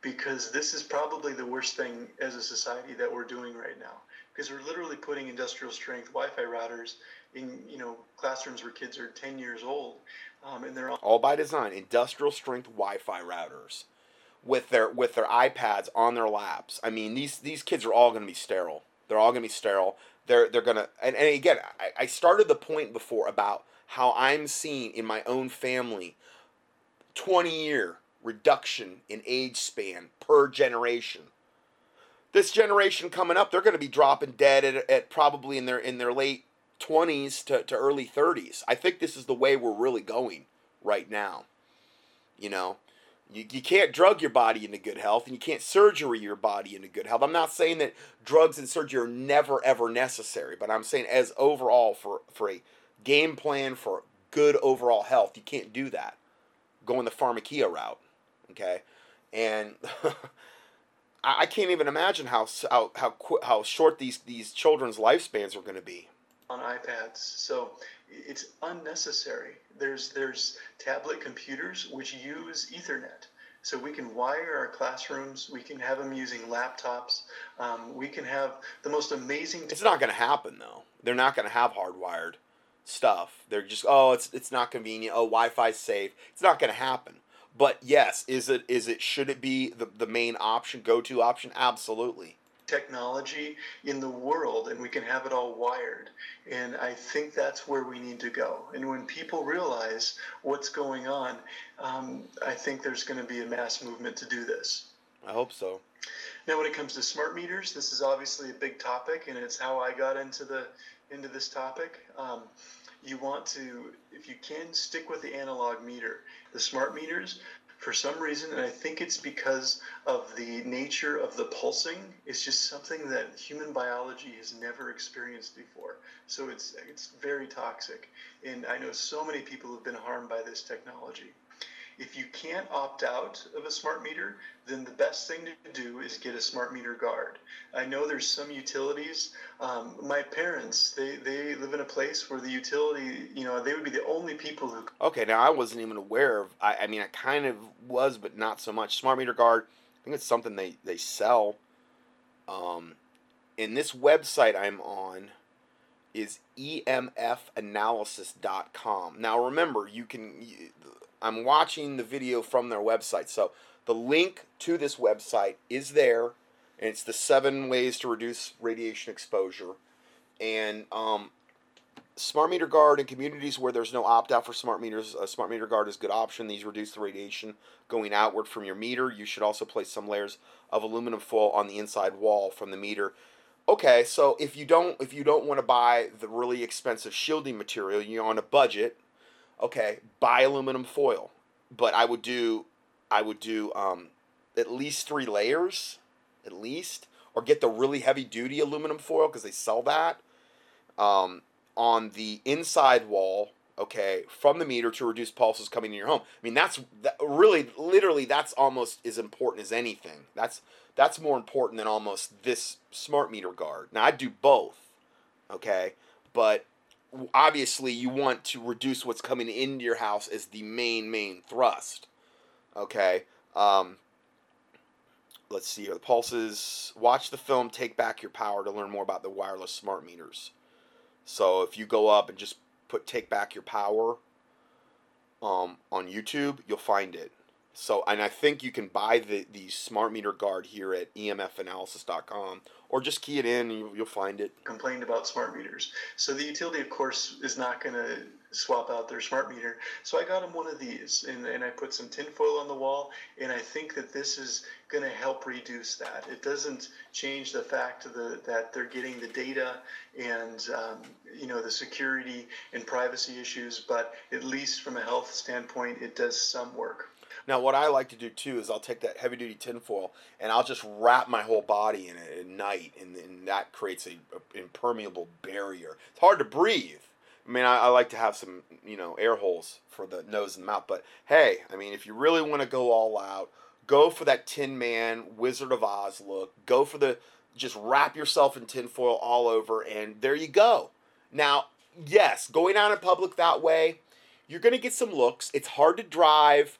because this is probably the worst thing as a society that we're doing right now. Because we're literally putting industrial strength Wi-Fi routers in you know classrooms where kids are 10 years old, um, and they're all, by design. Industrial strength Wi-Fi routers with their with their iPads on their laps. I mean, these these kids are all going to be sterile. They're all going to be sterile they're they're gonna and, and again I, I started the point before about how i'm seeing in my own family 20 year reduction in age span per generation this generation coming up they're going to be dropping dead at, at probably in their in their late 20s to, to early 30s i think this is the way we're really going right now you know you, you can't drug your body into good health and you can't surgery your body into good health. I'm not saying that drugs and surgery are never ever necessary, but I'm saying as overall for, for a game plan for good overall health, you can't do that. Going the pharmakeia route. Okay? And [laughs] I can't even imagine how how how, how short these, these children's lifespans are going to be on iPads. So it's unnecessary. There's there's tablet computers which use Ethernet. So we can wire our classrooms. We can have them using laptops. Um, we can have the most amazing. T- it's not going to happen though. They're not going to have hardwired stuff. They're just oh, it's it's not convenient. Oh, Wi-Fi's safe. It's not going to happen. But yes, is it is it should it be the the main option, go to option? Absolutely. Technology in the world and we can have it all wired. And I think that's where we need to go. And when people realize what's going on, um, I think there's going to be a mass movement to do this. I hope so. Now, when it comes to smart meters, this is obviously a big topic, and it's how I got into the into this topic. Um, you want to, if you can, stick with the analog meter. The smart meters for some reason, and I think it's because of the nature of the pulsing. It's just something that human biology has never experienced before. So it's it's very toxic, and I know so many people have been harmed by this technology. If you can't opt out of a smart meter, then the best thing to do is get a smart meter guard. I know there's some utilities. Um, my parents, they, they live in a place where the utility, you know, they would be the only people who. Okay, now I wasn't even aware of. I, I mean, I kind of was, but not so much. Smart meter guard. I think it's something they they sell. Um, in this website I'm on is emfanalysis.com. Now remember, you can. I'm watching the video from their website, so the link to this website is there, and it's the seven ways to reduce radiation exposure. And um, smart meter guard in communities where there's no opt out for smart meters, a smart meter guard is a good option. These reduce the radiation going outward from your meter. You should also place some layers of aluminum foil on the inside wall from the meter. Okay, so if you don't if you don't want to buy the really expensive shielding material, you're on a budget. Okay, buy aluminum foil, but I would do I would do um, at least three layers, at least, or get the really heavy duty aluminum foil because they sell that. Um, on the inside wall, okay, from the meter to reduce pulses coming in your home. I mean, that's that, really, literally, that's almost as important as anything. That's that's more important than almost this smart meter guard. Now, I do both, okay, but obviously, you want to reduce what's coming into your house as the main main thrust, okay. Um, let's see here. The pulses. Watch the film. Take back your power to learn more about the wireless smart meters. So if you go up and just put "Take Back Your Power" um, on YouTube, you'll find it. So and I think you can buy the the smart meter guard here at emfanalysis.com or just key it in and you, you'll find it. Complained about smart meters. So the utility, of course, is not going to swap out their smart meter. So I got him one of these and, and I put some tinfoil on the wall and I think that this is going to help reduce that. It doesn't change the fact the, that they're getting the data and um, you know the security and privacy issues, but at least from a health standpoint, it does some work. Now, what I like to do too is I'll take that heavy duty tinfoil and I'll just wrap my whole body in it at night, and, and that creates a, impermeable barrier. It's hard to breathe. I mean, I, I, like to have some, you know, air holes for the nose and mouth. But hey, I mean, if you really want to go all out, go for that Tin Man Wizard of Oz look. Go for the just wrap yourself in tinfoil all over, and there you go. Now, yes, going out in public that way, you're going to get some looks. It's hard to drive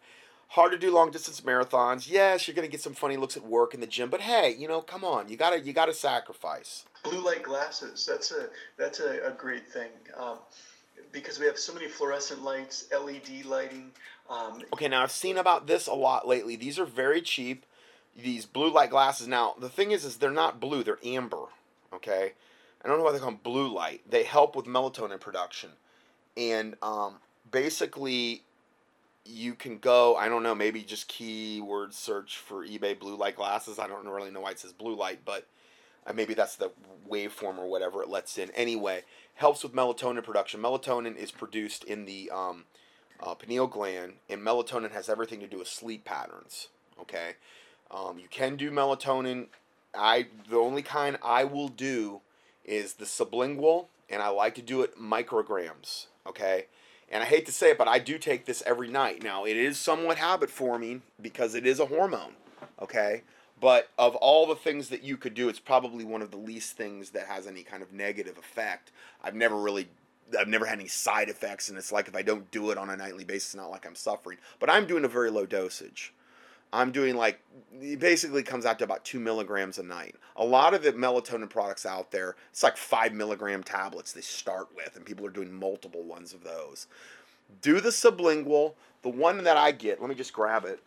hard to do long distance marathons. Yes, you're gonna get some funny looks at work in the gym, but hey, you know, come on, you gotta you gotta sacrifice. Blue light glasses. That's a that's a, a great thing. Um, because we have so many fluorescent lights, LED lighting. Um, okay, now I've seen about this a lot lately. These are very cheap. These blue light glasses. Now the thing is, is they're not blue; they're amber. Okay, I don't know why they call them blue light. They help with melatonin production, and um, basically you can go, I don't know, maybe just keyword search for eBay blue light glasses. I don't really know why it says blue light, but uh, maybe that's the waveform or whatever it lets in. Anyway, helps with melatonin production. Melatonin is produced in the um, uh, pineal gland, and melatonin has everything to do with sleep patterns. Okay, um, you can do melatonin. I the only kind I will do is the sublingual, and I like to do it micrograms. Okay, and I hate to say it, but I do take this every night. Now, it is somewhat habit forming because it is a hormone, okay? But of all the things that you could do, it's probably one of the least things that has any kind of negative effect. I've never really I've never had any side effects, and it's like if I don't do it on a nightly basis, it's not like I'm suffering. But I'm doing a very low dosage. I'm doing like it basically comes out to about two milligrams a night. A lot of the melatonin products out there, it's like five milligram tablets they start with, and people are doing multiple ones of those. Do the sublingual. The one that I get, let me just grab it.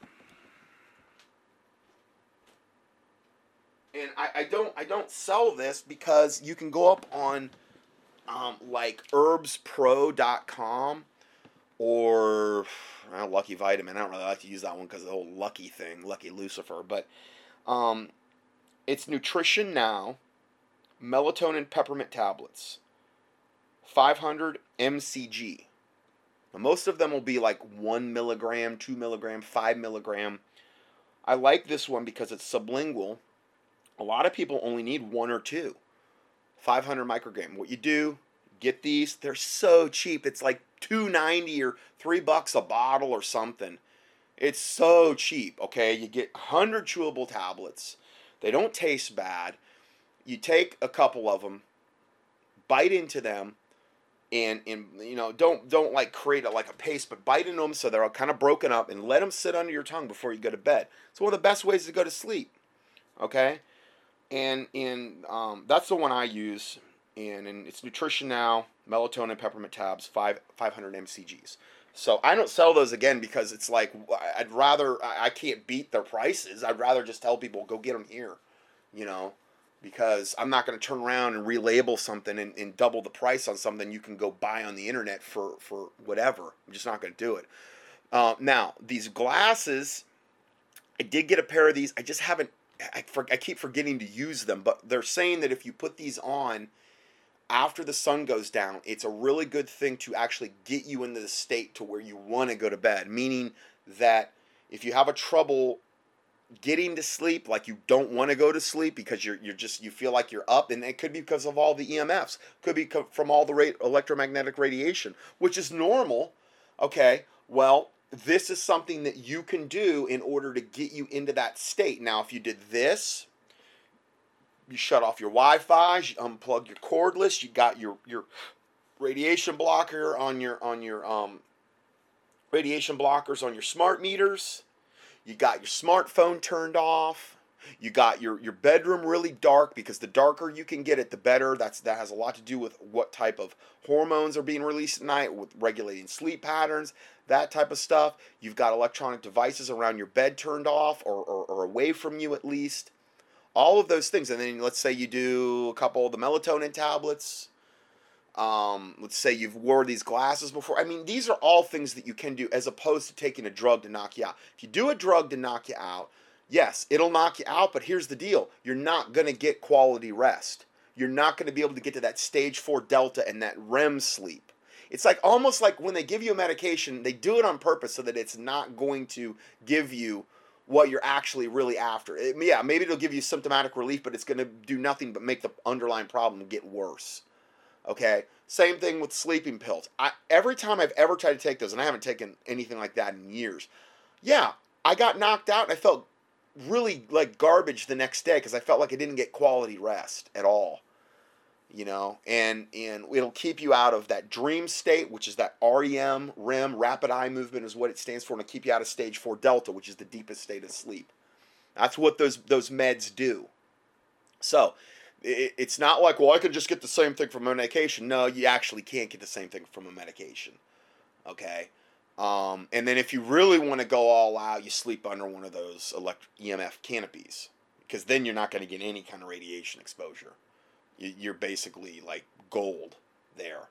and I, I don't I don't sell this because you can go up on um, like herbspro.com or Lucky Vitamin. I don't really like to use that one because the whole Lucky thing, Lucky Lucifer. But um, it's Nutrition Now, melatonin peppermint tablets, 500 mcg. Now, most of them will be like one milligram, two milligram, five milligram. I like this one because it's sublingual. A lot of people only need one or two. 500 microgram. What you do, get these. They're so cheap. It's like 290 or 3 bucks a bottle or something. It's so cheap, okay? You get 100 chewable tablets. They don't taste bad. You take a couple of them, bite into them, and and you know don't don't like create a, like a paste, but bite into them so they're all kind of broken up, and let them sit under your tongue before you go to bed. It's one of the best ways to go to sleep. Okay, and and um, that's the one I use, and and it's Nutrition Now melatonin peppermint tabs five 500 mcgs. So I don't sell those again because it's like I'd rather I can't beat their prices. I'd rather just tell people go get them here, you know, because I'm not going to turn around and relabel something and, and double the price on something you can go buy on the internet for for whatever. I'm just not going to do it. Uh, now these glasses, I did get a pair of these. I just haven't. I, for, I keep forgetting to use them, but they're saying that if you put these on after the sun goes down, it's a really good thing to actually get you into the state to where you want to go to bed. Meaning that if you have a trouble getting to sleep, like you don't want to go to sleep because you're you're just you feel like you're up, and it could be because of all the EMFs, could be from all the ra- electromagnetic radiation, which is normal. Okay, well this is something that you can do in order to get you into that state. Now, if you did this, you shut off your Wi-Fi, you unplug your cordless, you got your your radiation blocker on your on your um radiation blockers on your smart meters. You got your smartphone turned off. You got your, your bedroom really dark because the darker you can get it, the better. That's that has a lot to do with what type of hormones are being released at night, with regulating sleep patterns, that type of stuff. You've got electronic devices around your bed turned off or, or, or away from you at least all of those things. And then let's say you do a couple of the melatonin tablets. Um, let's say you've wore these glasses before. I mean, these are all things that you can do as opposed to taking a drug to knock you out. If you do a drug to knock you out, yes, it'll knock you out, but here's the deal you're not going to get quality rest. You're not going to be able to get to that stage four delta and that REM sleep. It's like almost like when they give you a medication, they do it on purpose so that it's not going to give you what you're actually really after. It, yeah, maybe it'll give you symptomatic relief, but it's going to do nothing but make the underlying problem get worse. Okay? Same thing with sleeping pills. I every time I've ever tried to take those, and I haven't taken anything like that in years. Yeah, I got knocked out and I felt really like garbage the next day because I felt like I didn't get quality rest at all you know, and and it'll keep you out of that dream state, which is that REM, REM, rapid eye movement is what it stands for, and it'll keep you out of stage four delta, which is the deepest state of sleep. That's what those those meds do. So it, it's not like, well, I can just get the same thing from a medication. No, you actually can't get the same thing from a medication. Okay. Um, and then if you really want to go all out, you sleep under one of those EMF canopies because then you're not going to get any kind of radiation exposure you're basically like gold there.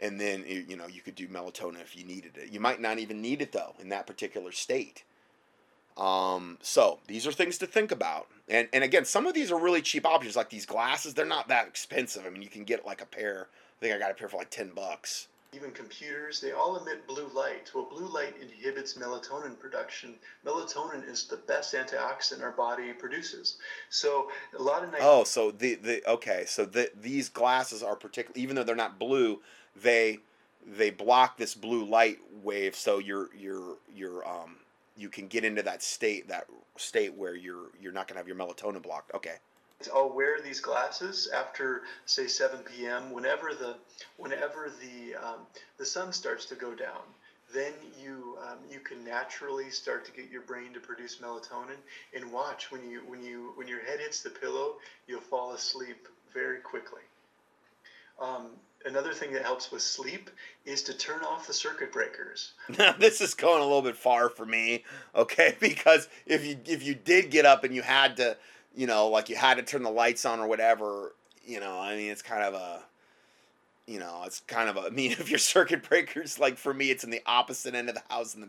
And then you know you could do melatonin if you needed it. You might not even need it though in that particular state. Um, so these are things to think about. And and again some of these are really cheap options like these glasses. They're not that expensive. I mean you can get like a pair. I think i got a pair for like 10 bucks even computers, they all emit blue light. Well, blue light inhibits melatonin production. Melatonin is the best antioxidant our body produces. So a lot of night. Oh, so the the okay, so the, these glasses are particular, even though they're not blue, they they block this blue light wave, so you're you're you're um you can get into that state that state where you're you're not gonna have your melatonin blocked. Okay. I'll wear these glasses after say 7 p.m. Whenever the whenever the um, the sun starts to go down, then you um, you can naturally start to get your brain to produce melatonin. And watch when you when you when your head hits the pillow, you'll fall asleep very quickly. Um, another thing that helps with sleep is to turn off the circuit breakers. Now [laughs] this is going a little bit far for me, okay? [laughs] Because if you if you did get up and you had to you know, like you had to turn the lights on or whatever. You know, I mean, it's kind of a, you know, it's kind of a. [laughs] I mean, if your circuit breakers, like for me, it's in the opposite end of the house in the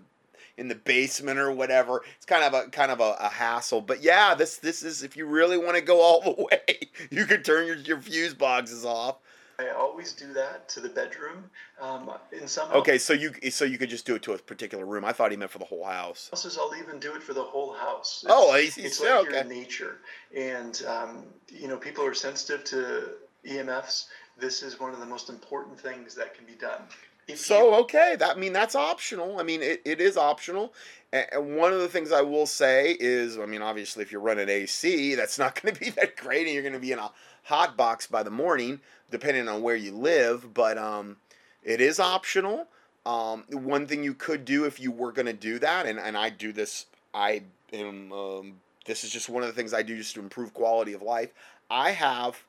in the basement or whatever. It's kind of a kind of a, a hassle. But yeah, this this is if you really want to go all [laughs] the way, you could turn your, your fuse boxes off. I always do that to the bedroom. Um, in some Okay, so you so you could just do it to a particular room. I thought he meant for the whole house. houses, I'll even do it for the whole house. It's, Oh, he's, it's like yeah, you're okay. in nature, and um, you know people are sensitive to EMFs. This is one of the most important things that can be done. If So you- okay, that I mean that's optional. I mean it, it is optional. And one of the things I will say is, I mean, obviously, if you're running AC, that's not [laughs] going to be that great, and you're going to be in a hot box by the morning, depending on where you live. But um, it is optional. Um, one thing you could do if you were going to do that, and, and I do this, I am. Um, this is just one of the things I do just to improve quality of life. I have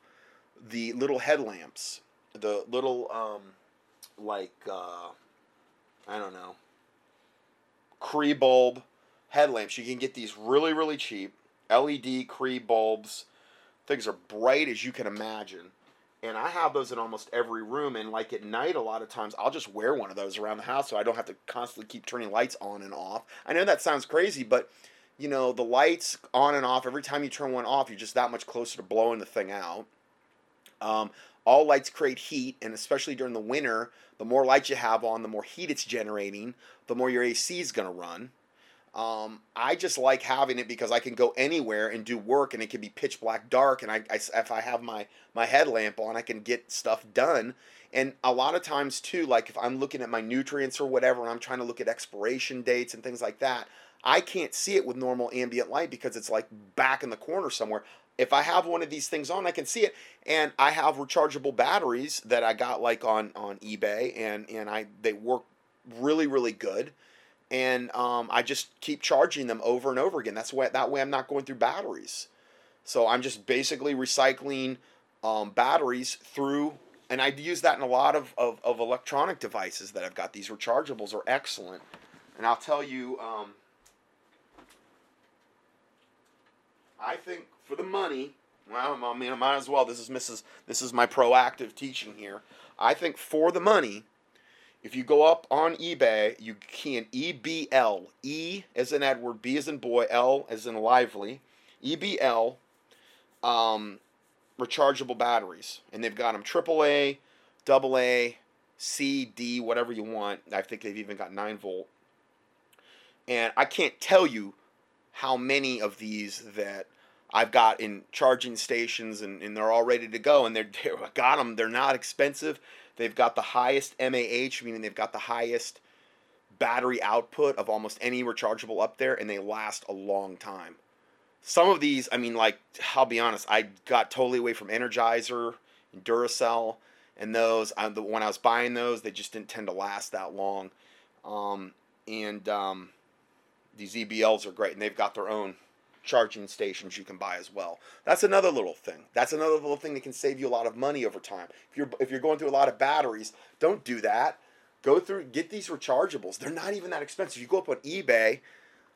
the little headlamps, the little um, like uh, I don't know, Cree bulb headlamps. You can get these really really cheap LED Cree bulbs. Things are bright as you can imagine. And I have those in almost every room. And like at night, a lot of times I'll just wear one of those around the house so I don't have to constantly keep turning lights on and off. I know that sounds crazy, but you know, the lights on and off, every time you turn one off, you're just that much closer to blowing the thing out. Um, all lights create heat, and especially during the winter, the more lights you have on, the more heat it's generating, the more your AC is going to run. Um, I just like having it because I can go anywhere and do work, and it can be pitch black dark. And I, I, if I have my my headlamp on, I can get stuff done. And a lot of times too, like if I'm looking at my nutrients or whatever, and I'm trying to look at expiration dates and things like that, I can't see it with normal ambient light because it's like back in the corner somewhere. If I have one of these things on, I can see it. And I have rechargeable batteries that I got like on on eBay, and and I they work really really good and um, I just keep charging them over and over again. That's why that way I'm not going through batteries. So I'm just basically recycling um, batteries through, and I use that in a lot of, of, of electronic devices that I've got. These rechargeables are excellent, and I'll tell you, um, I think for the money, well, I mean, I might as well. This is Mrs. This is my proactive teaching here. I think for the money, if you go up on eBay, you can EBL, E as in Edward, B as in boy, L as in lively, EBL, um, rechargeable batteries, and they've got them AAA, AA, C, D, whatever you want. I think they've even got nine volt. And I can't tell you how many of these that I've got in charging stations, and, and they're all ready to go, and they're, got them. They're not expensive. They've got the highest MAH, meaning they've got the highest battery output of almost any rechargeable up there, and they last a long time. Some of these, I mean, like, I'll be honest, I got totally away from Energizer and Duracell and those. I, the, when I was buying those, they just didn't tend to last that long. Um, and um, these EBLs are great, and they've got their own charging stations you can buy as well. That's another little thing. That's another little thing that can save you a lot of money over time. If you're if you're going through a lot of batteries, don't do that. Go through get these rechargeables. They're not even that expensive. You go up on eBay,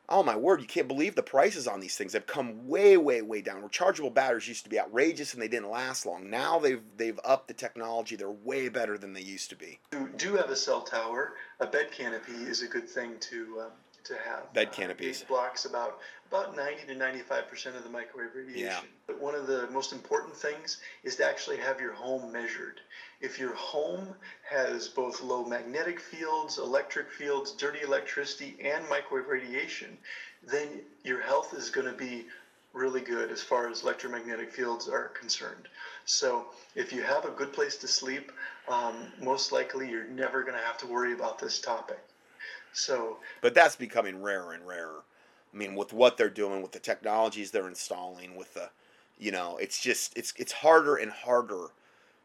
oh my word, you can't believe the prices on these things. They've come way way way down. Rechargeable batteries used to be outrageous and they didn't last long. Now they've they've upped the technology. They're way better than they used to be. do have a cell tower, a bed canopy is a good thing to um, to have. Bed canopies. blocks about about ninety to ninety five percent of the microwave radiation. Yeah. But one of the most important things is to actually have your home measured. If your home has both low magnetic fields, electric fields, dirty electricity, and microwave radiation, then your health is going to be really good as far as electromagnetic fields are concerned. So if you have a good place to sleep, um, most likely you're never going to have to worry about this topic. So But that's becoming rarer and rarer. I mean, with what they're doing, with the technologies they're installing, with the, you know, it's just it's it's harder and harder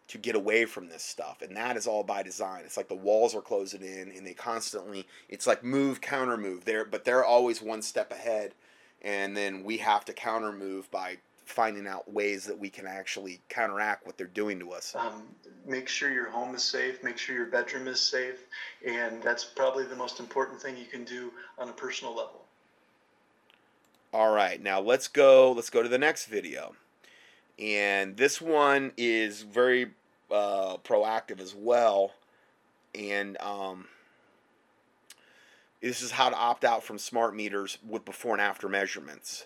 to get away from this stuff, and that is all by design. It's like the walls are closing in, and they constantly. It's like move, counter move. They're but they're always one step ahead, and then we have to counter move by finding out ways that we can actually counteract what they're doing to us. um, make sure your home is safe, make sure your bedroom is safe, and that's probably the most important thing you can do on a personal level. All right, now let's go. Let's go to the next video, and this one is very uh, proactive as well, and um, this is how to opt out from smart meters with before and after measurements.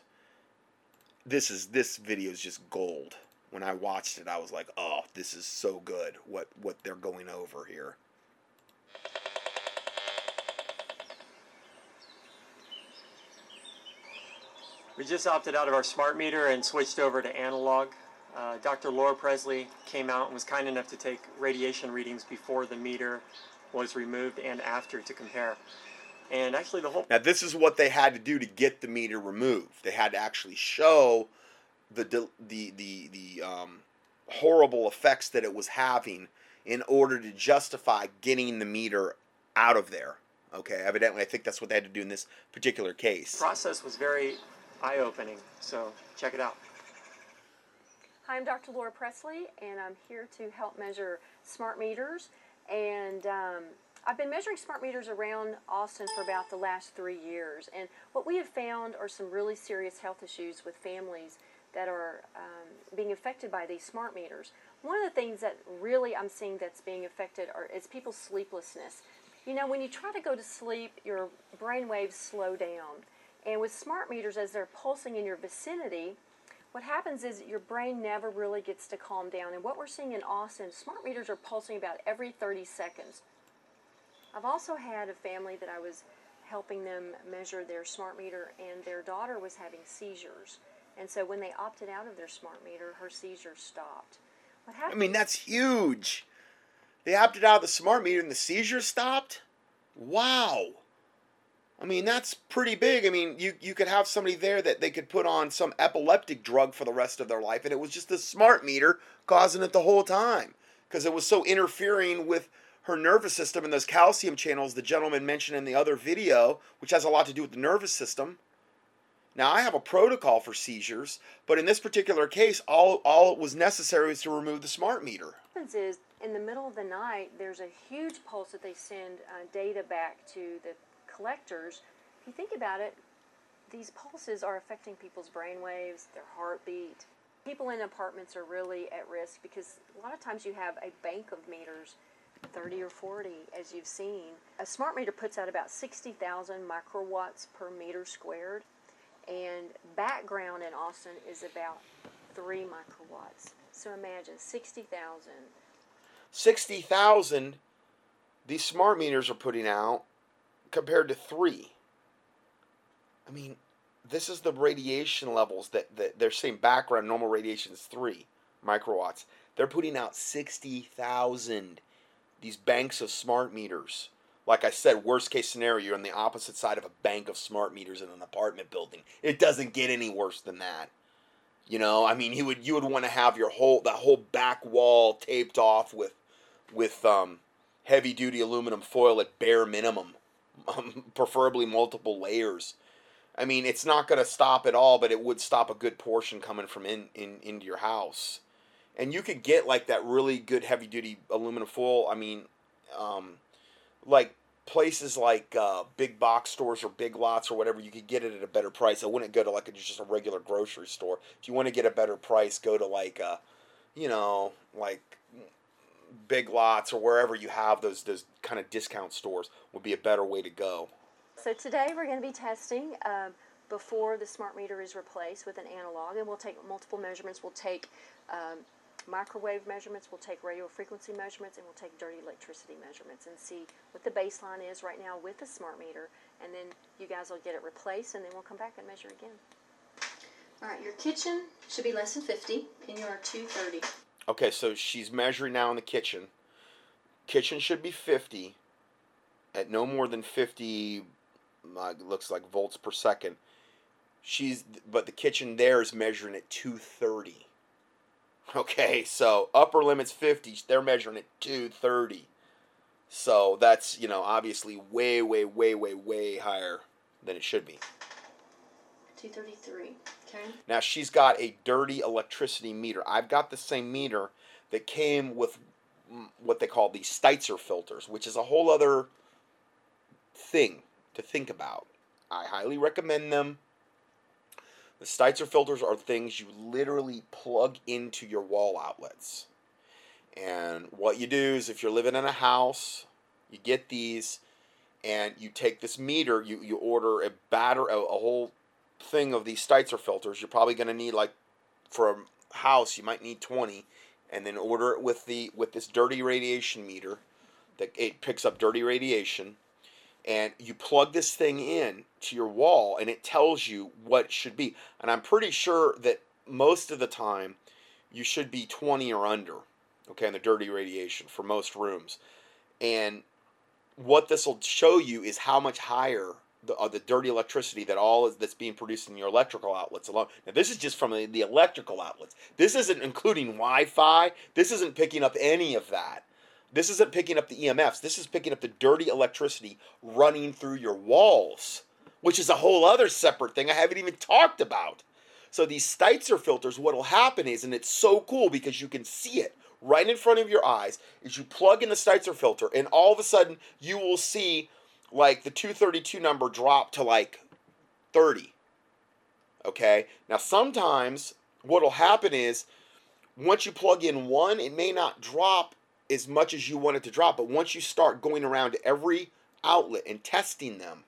This is this video is just gold. When I watched it, I was like, "Oh, this is so good." What what they're going over here. We just opted out of our smart meter and switched over to analog. Uh, Dr. Laura Pressley came out and was kind enough to take radiation readings before the meter was removed and after to compare. And actually, the whole Now, this is what they had to do to get the meter removed. They had to actually show the the the the, the um, horrible effects that it was having in order to justify getting the meter out of there. Okay, evidently, I think that's what they had to do in this particular case. process was very eye-opening. So check it out. Hi, I'm Dr. Laura Pressley, and I'm here to help measure smart meters. And um, I've been measuring smart meters around Austin for about the last three years. And what we have found are some really serious health issues with families that are um, being affected by these smart meters. One of the things that really I'm seeing that's being affected are, is people's sleeplessness. You know, when you try to go to sleep, your brain waves slow down. And with smart meters, as they're pulsing in your vicinity, what happens is your brain never really gets to calm down. And what we're seeing in Austin, smart meters are pulsing about every 30 seconds. I've also had a family that I was helping them measure their smart meter, and their daughter was having seizures. And so when they opted out of their smart meter, her seizures stopped. What happened? I mean, that's huge. They opted out of the smart meter and the seizure stopped. Wow. I mean, that's pretty big. I mean, you, you could have somebody there that they could put on some epileptic drug for the rest of their life, and it was just the smart meter causing it the whole time because it was so interfering with her nervous system and those calcium channels the gentleman mentioned in the other video, which has a lot to do with the nervous system. Now, I have a protocol for seizures, but in this particular case, all, all it was necessary was to remove the smart meter. What happens is in the middle of the night, there's a huge pulse that they send uh, data back to the collectors. If you think about it, these pulses are affecting people's brain waves, their heartbeat. People in apartments are really at risk because a lot of times you have a bank of meters, 30 or 40, as you've seen. A smart meter puts out about 60,000 microwatts per meter squared, and background in Austin is about 3 microwatts. So imagine 60,000 60,000 these smart meters are putting out compared to 3. I mean, this is the radiation levels that, that they're saying background normal radiation is 3 microwatts. They're putting out 60,000 these banks of smart meters. Like I said, worst case scenario, you're on the opposite side of a bank of smart meters in an apartment building. It doesn't get any worse than that. You know, I mean, you would you would want to have your whole that whole back wall taped off with with um, heavy duty aluminum foil at bare minimum, um, [laughs] preferably multiple layers. I mean, it's not going to stop at all, but it would stop a good portion coming from in, in into your house. And you could get like that really good heavy duty aluminum foil. I mean, um, like places like uh, big box stores or big lots or whatever, you could get it at a better price. I wouldn't go to like a, just a regular grocery store. If you want to get a better price, go to like a, you know, like big lots or wherever you have those those kind of discount stores would be a better way to go. So today we're going to be testing um, before the smart meter is replaced with an analog, and we'll take multiple measurements. We'll take um, microwave measurements, we'll take radio frequency measurements, and we'll take dirty electricity measurements and see what the baseline is right now with the smart meter. And then you guys will get it replaced, and then we'll come back and measure again. All right, your kitchen should be less than 50, and you are 230. Okay, so she's measuring now in the kitchen. Kitchen should be 50 at no more than 50 uh, looks like volts per second. She's but the kitchen there is measuring at 230. Okay, so upper limit's 50, they're measuring at 230. So that's, you know, obviously way way way way way higher than it should be. 233, okay? Now she's got a dirty electricity meter. I've got the same meter that came with mm, what they call these Stetzer filters, which is a whole other thing to think about. I highly recommend them. The Stetzer filters are things you literally plug into your wall outlets. And what you do is if you're living in a house, you get these and you take this meter, you, you order a batter a, a whole thing of these Stetzer filters. You're probably going to need like for a house, you might need 20 and then order it with the with this dirty radiation meter that it picks up dirty radiation and you plug this thing in to your wall and it tells you what it should be and i'm pretty sure that most of the time you should be 20 or under okay on the dirty radiation for most rooms and what this will show you is how much higher the, uh, the dirty electricity that all is, that's being produced in your electrical outlets alone. Now, this is just from the, the electrical outlets. This isn't including Wi-Fi. This isn't picking up any of that. This isn't picking up the EMFs. This is picking up the dirty electricity running through your walls, which is a whole other separate thing I haven't even talked about. So these Stetzer filters, what will happen is, and it's so cool because you can see it right in front of your eyes, is you plug in the Stetzer filter, and all of a sudden you will see like the 232 number drop to like 30. Okay? Now sometimes what'll happen is once you plug in one, it may not drop as much as you want it to drop. But once you start going around every outlet and testing them,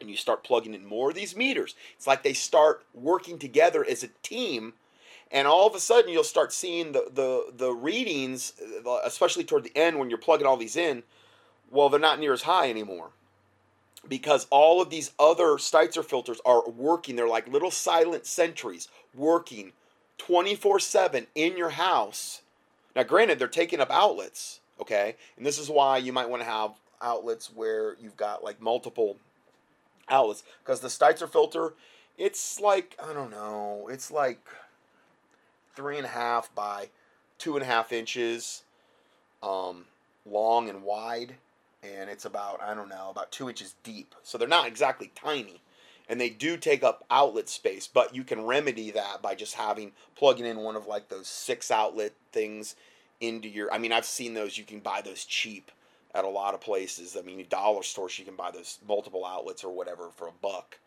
and you start plugging in more of these meters, it's like they start working together as a team. And all of a sudden, you'll start seeing the, the, the readings, uh, especially toward the end when you're plugging all these in. Well, they're not near as high anymore because all of these other Stetzer filters are working. They're like little silent sentries working 24 7 in your house now, granted, they're taking up outlets, okay? And this is why you might want to have outlets where you've got like multiple outlets because the Stetzer filter, it's like, I don't know, it's like three and a half by two and a half inches um, long and wide. And it's about, I don't know, about two inches deep. So they're not exactly tiny and they do take up outlet space but you can remedy that by just having plugging in one of like those six outlet things into your i mean i've seen those you can buy those cheap at a lot of places. I mean dollar stores you can buy those multiple outlets or whatever for a buck.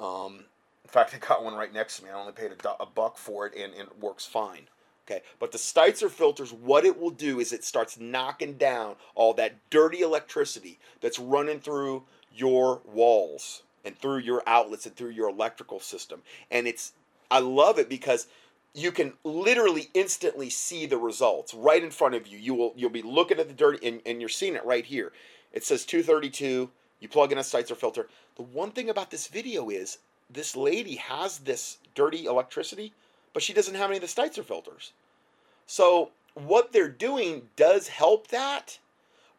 Um, in fact i got one right next to me. I only paid a, a buck for it and, and it works fine okay? But the Stetzer filters what it will do is it starts knocking down all that dirty electricity that's running through your walls and through your outlets and through your electrical system. And it's I love it because you can literally instantly see the results right in front of you. You will you'll be looking at the dirty and, and you're seeing it right here. It says 232. You plug in a Stetzer filter. The one thing about this video is this lady has this dirty electricity, but she doesn't have any of the Stetzer filters. So what they're doing does help that.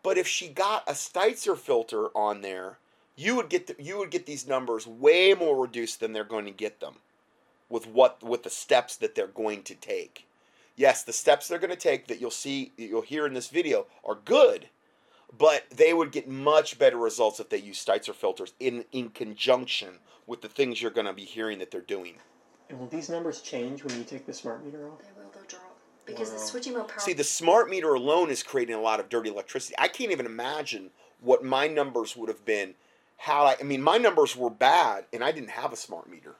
But if she got a Stetzer filter on there, you would get the, you would get these numbers way more reduced than they're going to get them with what with the steps that they're going to take. Yes, the steps they're going to take that you'll see you'll hear in this video are good, but they would get much better results if they use Stetzer filters in in conjunction with the things you're going to be hearing that they're doing. And will these numbers change when you take the smart meter off? They will. They'll drop because Wow. the switching mode power. See, the smart meter alone is creating a lot of dirty electricity. I can't even imagine what my numbers would have been had I. I mean, my numbers were bad, and I didn't have a smart meter.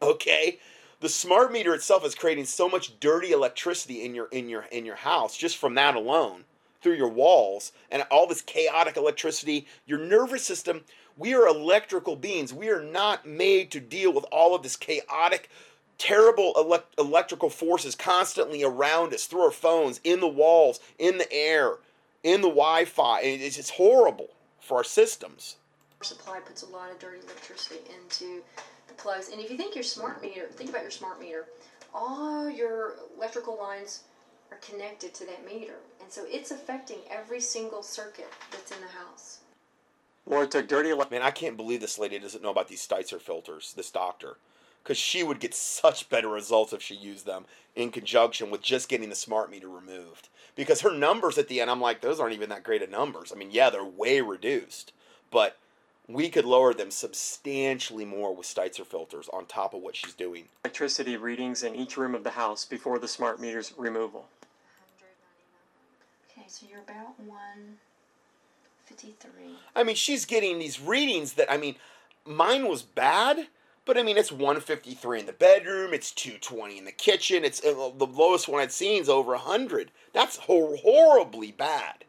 Okay, the smart meter itself is creating so much dirty electricity in your in your in your house just from that alone through your walls and all this chaotic electricity. Your nervous system. We are electrical beings. We are not made to deal with all of this chaotic terrible elect- electrical forces constantly around us through our phones, in the walls, in the air, in the Wi-Fi. It's, it's horrible for our systems. Supply puts a lot of dirty electricity into the plugs. And if you think your smart meter, think about your smart meter. All your electrical lines are connected to that meter, and so it's affecting every single circuit that's in the house. Laura took dirty ele- Man, I can't believe this lady doesn't know about these Stetzer filters, this doctor. Because she would get such better results if she used them in conjunction with just getting the smart meter removed. Because her numbers at the end, I'm like, those aren't even that great of numbers. I mean, yeah, they're way reduced. But we could lower them substantially more with Stetzer filters on top of what she's doing. electricity readings in each room of the house before the smart meter's removal. Okay, so you're about 153. I mean, she's getting these readings that, I mean, mine was bad, But I mean, it's 153 in the bedroom. It's 220 in the kitchen. It's uh, the lowest one I'd seen is over 100. That's hor- horribly bad.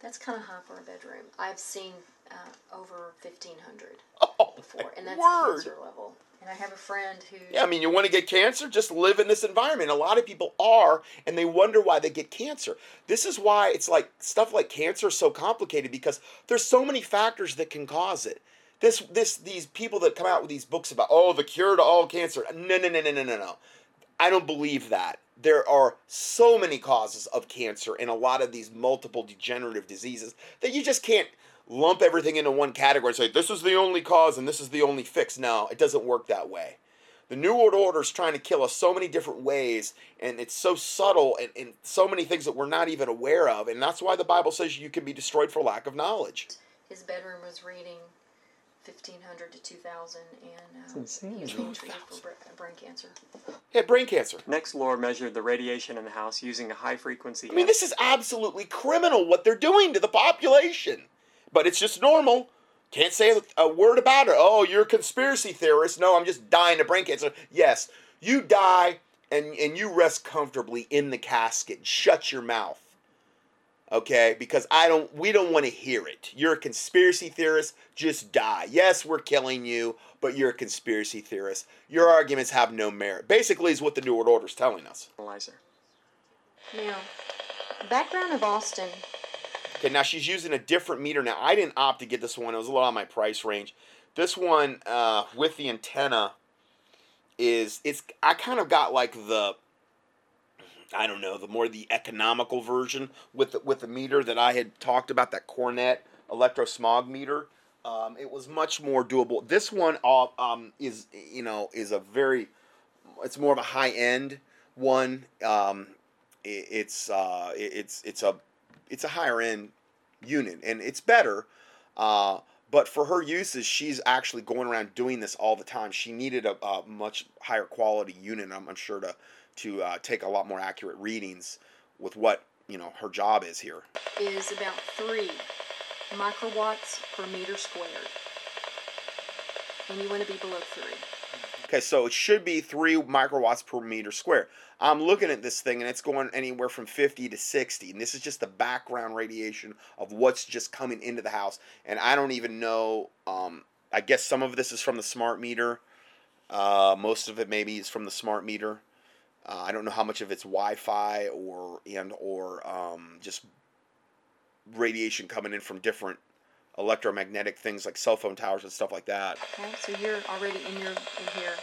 That's kind of high for a bedroom. I've seen uh, over 1500 Oh, before, and that's word. cancer level. And I have a friend who. Yeah, I mean, you want to get cancer? Just live in this environment. A lot of people are, and they wonder why they get cancer. This is why it's like stuff like cancer is so complicated because there's so many factors that can cause it. This, this, these people that come out with these books about oh the cure to all cancer. No, no, no, no, no, no, no. I don't believe that. There are so many causes of cancer and a lot of these multiple degenerative diseases that you just can't lump everything into one category and say this is the only cause and this is the only fix. No, it doesn't work that way. The New World Order is trying to kill us so many different ways, and it's so subtle and, and so many things that we're not even aware of, and that's why the Bible says you can be destroyed for lack of knowledge. His bedroom was reading 1500 to 2000, and uh, insane. he was being treated for brain cancer. He had brain cancer. Next, Laura measured the radiation in the house using a high frequency. I mean, this is absolutely criminal what they're doing to the population. But it's just normal. Can't say a word about it. Oh, you're a conspiracy theorist. No, I'm just dying of brain cancer. Yes, you die and, and you rest comfortably in the casket. Shut your mouth. Okay? Because I don't we don't want to hear it. You're a conspiracy theorist. Just die. Yes, we're killing you, but you're a conspiracy theorist. Your arguments have no merit. Basically is what the New World Order is telling us. analyzer. Now, background of Austin. Okay, now she's using a different meter. Now I didn't opt to get this one; it was a little on my price range. This one uh, with the antenna is it's. I kind of got like the. I don't know the more the economical version with the, with the meter that I had talked about that Cornet electro smog meter. Um, it was much more doable. This one uh, um, is you know is a very it's more of a high end one. Um, it, it's uh, it, it's it's a it's a higher end unit and it's better. Uh, but for her uses, she's actually going around doing this all the time. She needed a, a much higher quality unit. I'm, I'm sure to to uh, take a lot more accurate readings with what you know her job is here. is about three microwatts per meter squared. And you want to be below three. Okay, so it should be three microwatts per meter square. I'm looking at this thing and it's going anywhere from 50 to 60. And this is just the background radiation of what's just coming into the house. And I don't even know. Um, I guess some of this is from the smart meter. Uh, most of it maybe is from the smart meter. Uh, I don't know how much of it's Wi-Fi or and or um, just radiation coming in from different electromagnetic things like cell phone towers and stuff like that. Okay, so you're already in your in here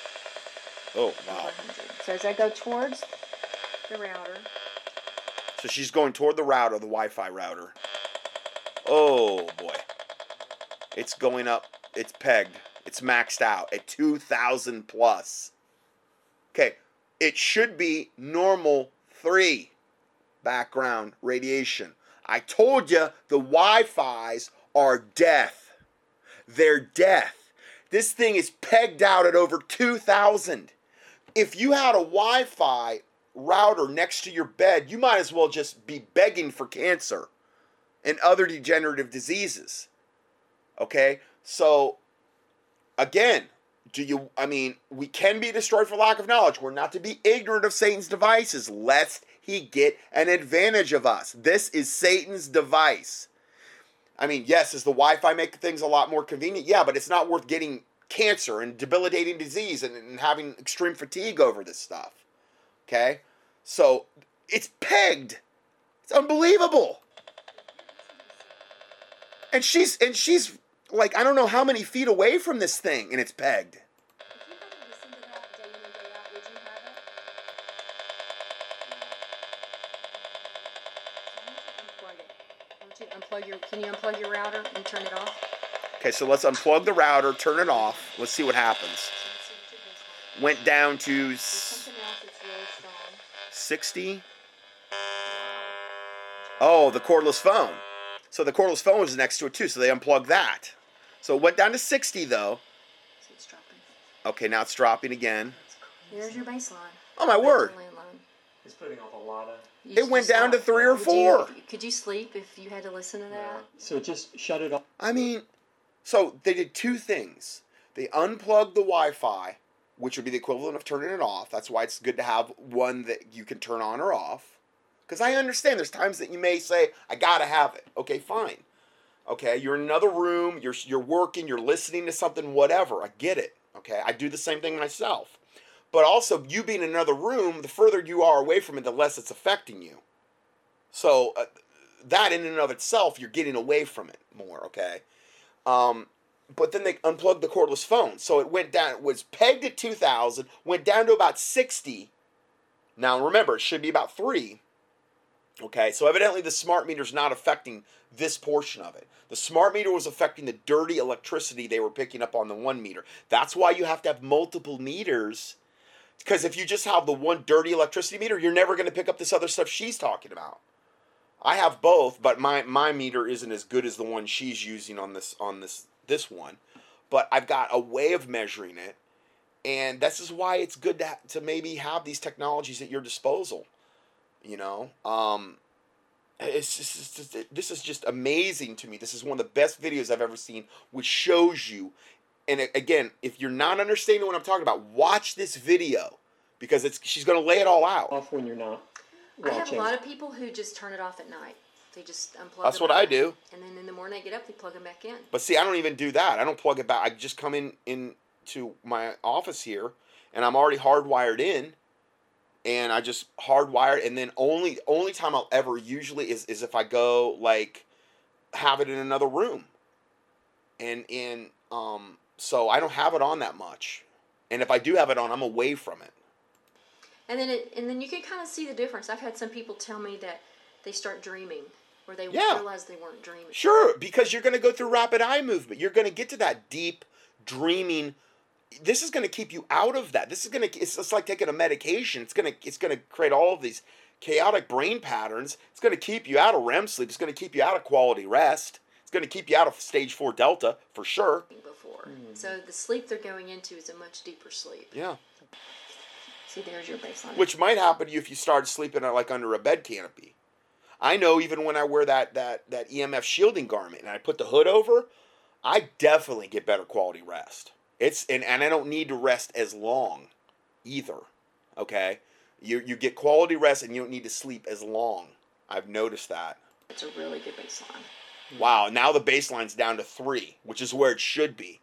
Oh wow! So as I go towards the router, So she's going toward the router, the Wi-Fi router. Oh boy. It's going up. It's pegged. It's maxed out at 2000 plus. Okay, it should be normal 3 background radiation. I told you the Wi-Fis are death. They're death. This thing is pegged out at over 2000. If you had a Wi-Fi router next to your bed, you might as well just be begging for cancer and other degenerative diseases. Okay? So again, do you I mean, we can be destroyed for lack of knowledge. We're not to be ignorant of Satan's devices lest he get an advantage of us. This is Satan's device. I mean, yes, does the Wi-Fi make things a lot more convenient? Yeah, but it's not worth getting cancer and debilitating disease and, and having extreme fatigue over this stuff. Okay? So it's pegged. It's unbelievable. And she's and she's like I don't know how many feet away from this thing and it's pegged. Turn it off? Okay, so let's unplug the router, turn it off. Let's see what happens. So let's see what it goes like. Went down to There's s- something else that's really 60. Oh, the cordless phone. So the cordless phone was next to it too, so they unplugged that. So it went down to 60 though. So it's dropping. Okay, now it's dropping again. There's your baseline. Oh my Back word. It's putting off a lot of. You It went down to three or Would you- four. could you sleep if you had to listen to that? So just shut it off. I mean, so they did two things. they unplugged the Wi-Fi, which would be the equivalent of turning it off. That's why it's good to have one that you can turn on or off. Because I understand there's times that you may say, I gotta have it. Okay, fine. Okay, you're in another room, you're you're working, you're listening to something, whatever. I get it. Okay, I do the same thing myself. But also, you being in another room, the further you are away from it, the less it's affecting you. So uh, that in and of itself, you're getting away from it more. Okay. Um, but then they unplugged the cordless phone, so it went down. It was pegged at two thousand, went down to about sixty. Now remember, it should be about three. Okay, so evidently the smart meter is not affecting this portion of it. The smart meter was affecting the dirty electricity they were picking up on the one meter. That's why you have to have multiple meters. Because if you just have the one dirty electricity meter, you're never going to pick up this other stuff she's talking about. I have both, but my, my meter isn't as good as the one she's using on this on this this one. But I've got a way of measuring it, and this is why it's good to to maybe have these technologies at your disposal. You know, um, it's just, it's just, this is just amazing to me. This is one of the best videos I've ever seen, which shows you. And again, if you're not understanding what I'm talking about, watch this video because it's she's going to lay it all out. Off when you're not I have a lot of people who just turn it off at night. They just unplug. That's them what I do. And then in the morning, I get up, they plug them back in. But see, I don't even do that. I don't plug it back. I just come in into my office here, and I'm already hardwired in, and I just hardwired. And then only only time I'll ever usually is is if I go like have it in another room, and in um so I don't have it on that much, and if I do have it on, I'm away from it. And then it, and then you can kind of see the difference. I've had some people tell me that they start dreaming, or they Yeah. realize they weren't dreaming. Sure, because you're going to go through rapid eye movement. You're going to get to that deep dreaming. This is going to keep you out of that. This is going to. It's just like taking a medication. It's going to. It's going to create all of these chaotic brain patterns. It's going to keep you out of REM sleep. It's going to keep you out of quality rest. It's going to keep you out of stage four delta for sure. Before, so the sleep they're going into is a much deeper sleep. Yeah, See, there's your baseline. which might happen to you if you start sleeping uh, like under a bed canopy. I know even when I wear that that that EMF shielding garment and I put the hood over, I definitely get better quality rest. It's and, and I don't need to rest as long either. Okay? You you get quality rest and you don't need to sleep as long. I've noticed that. it's a really good baseline. Wow, now the baseline's down to 3, which is where it should be.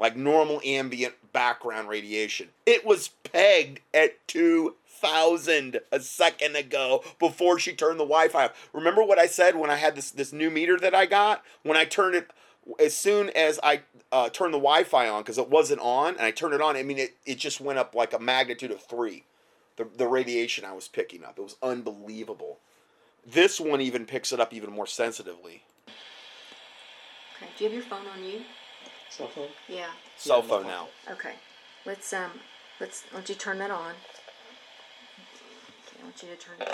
Like normal ambient background radiation. It was pegged at 2000 a second ago before she turned the Wi-Fi off. Remember what I said when I had this this new meter that I got? When I turned it as soon as I uh, turned the Wi-Fi on because it wasn't on and I turned it on, I mean it, it just went up like a magnitude of 3. The the radiation I was picking up. It was unbelievable. This one even picks it up even more sensitively. Okay, do you have your phone on you? Cell phone. Yeah. Cell phone now. Okay. Let's um, let's. I want you turn that on. Okay, I want you to turn it.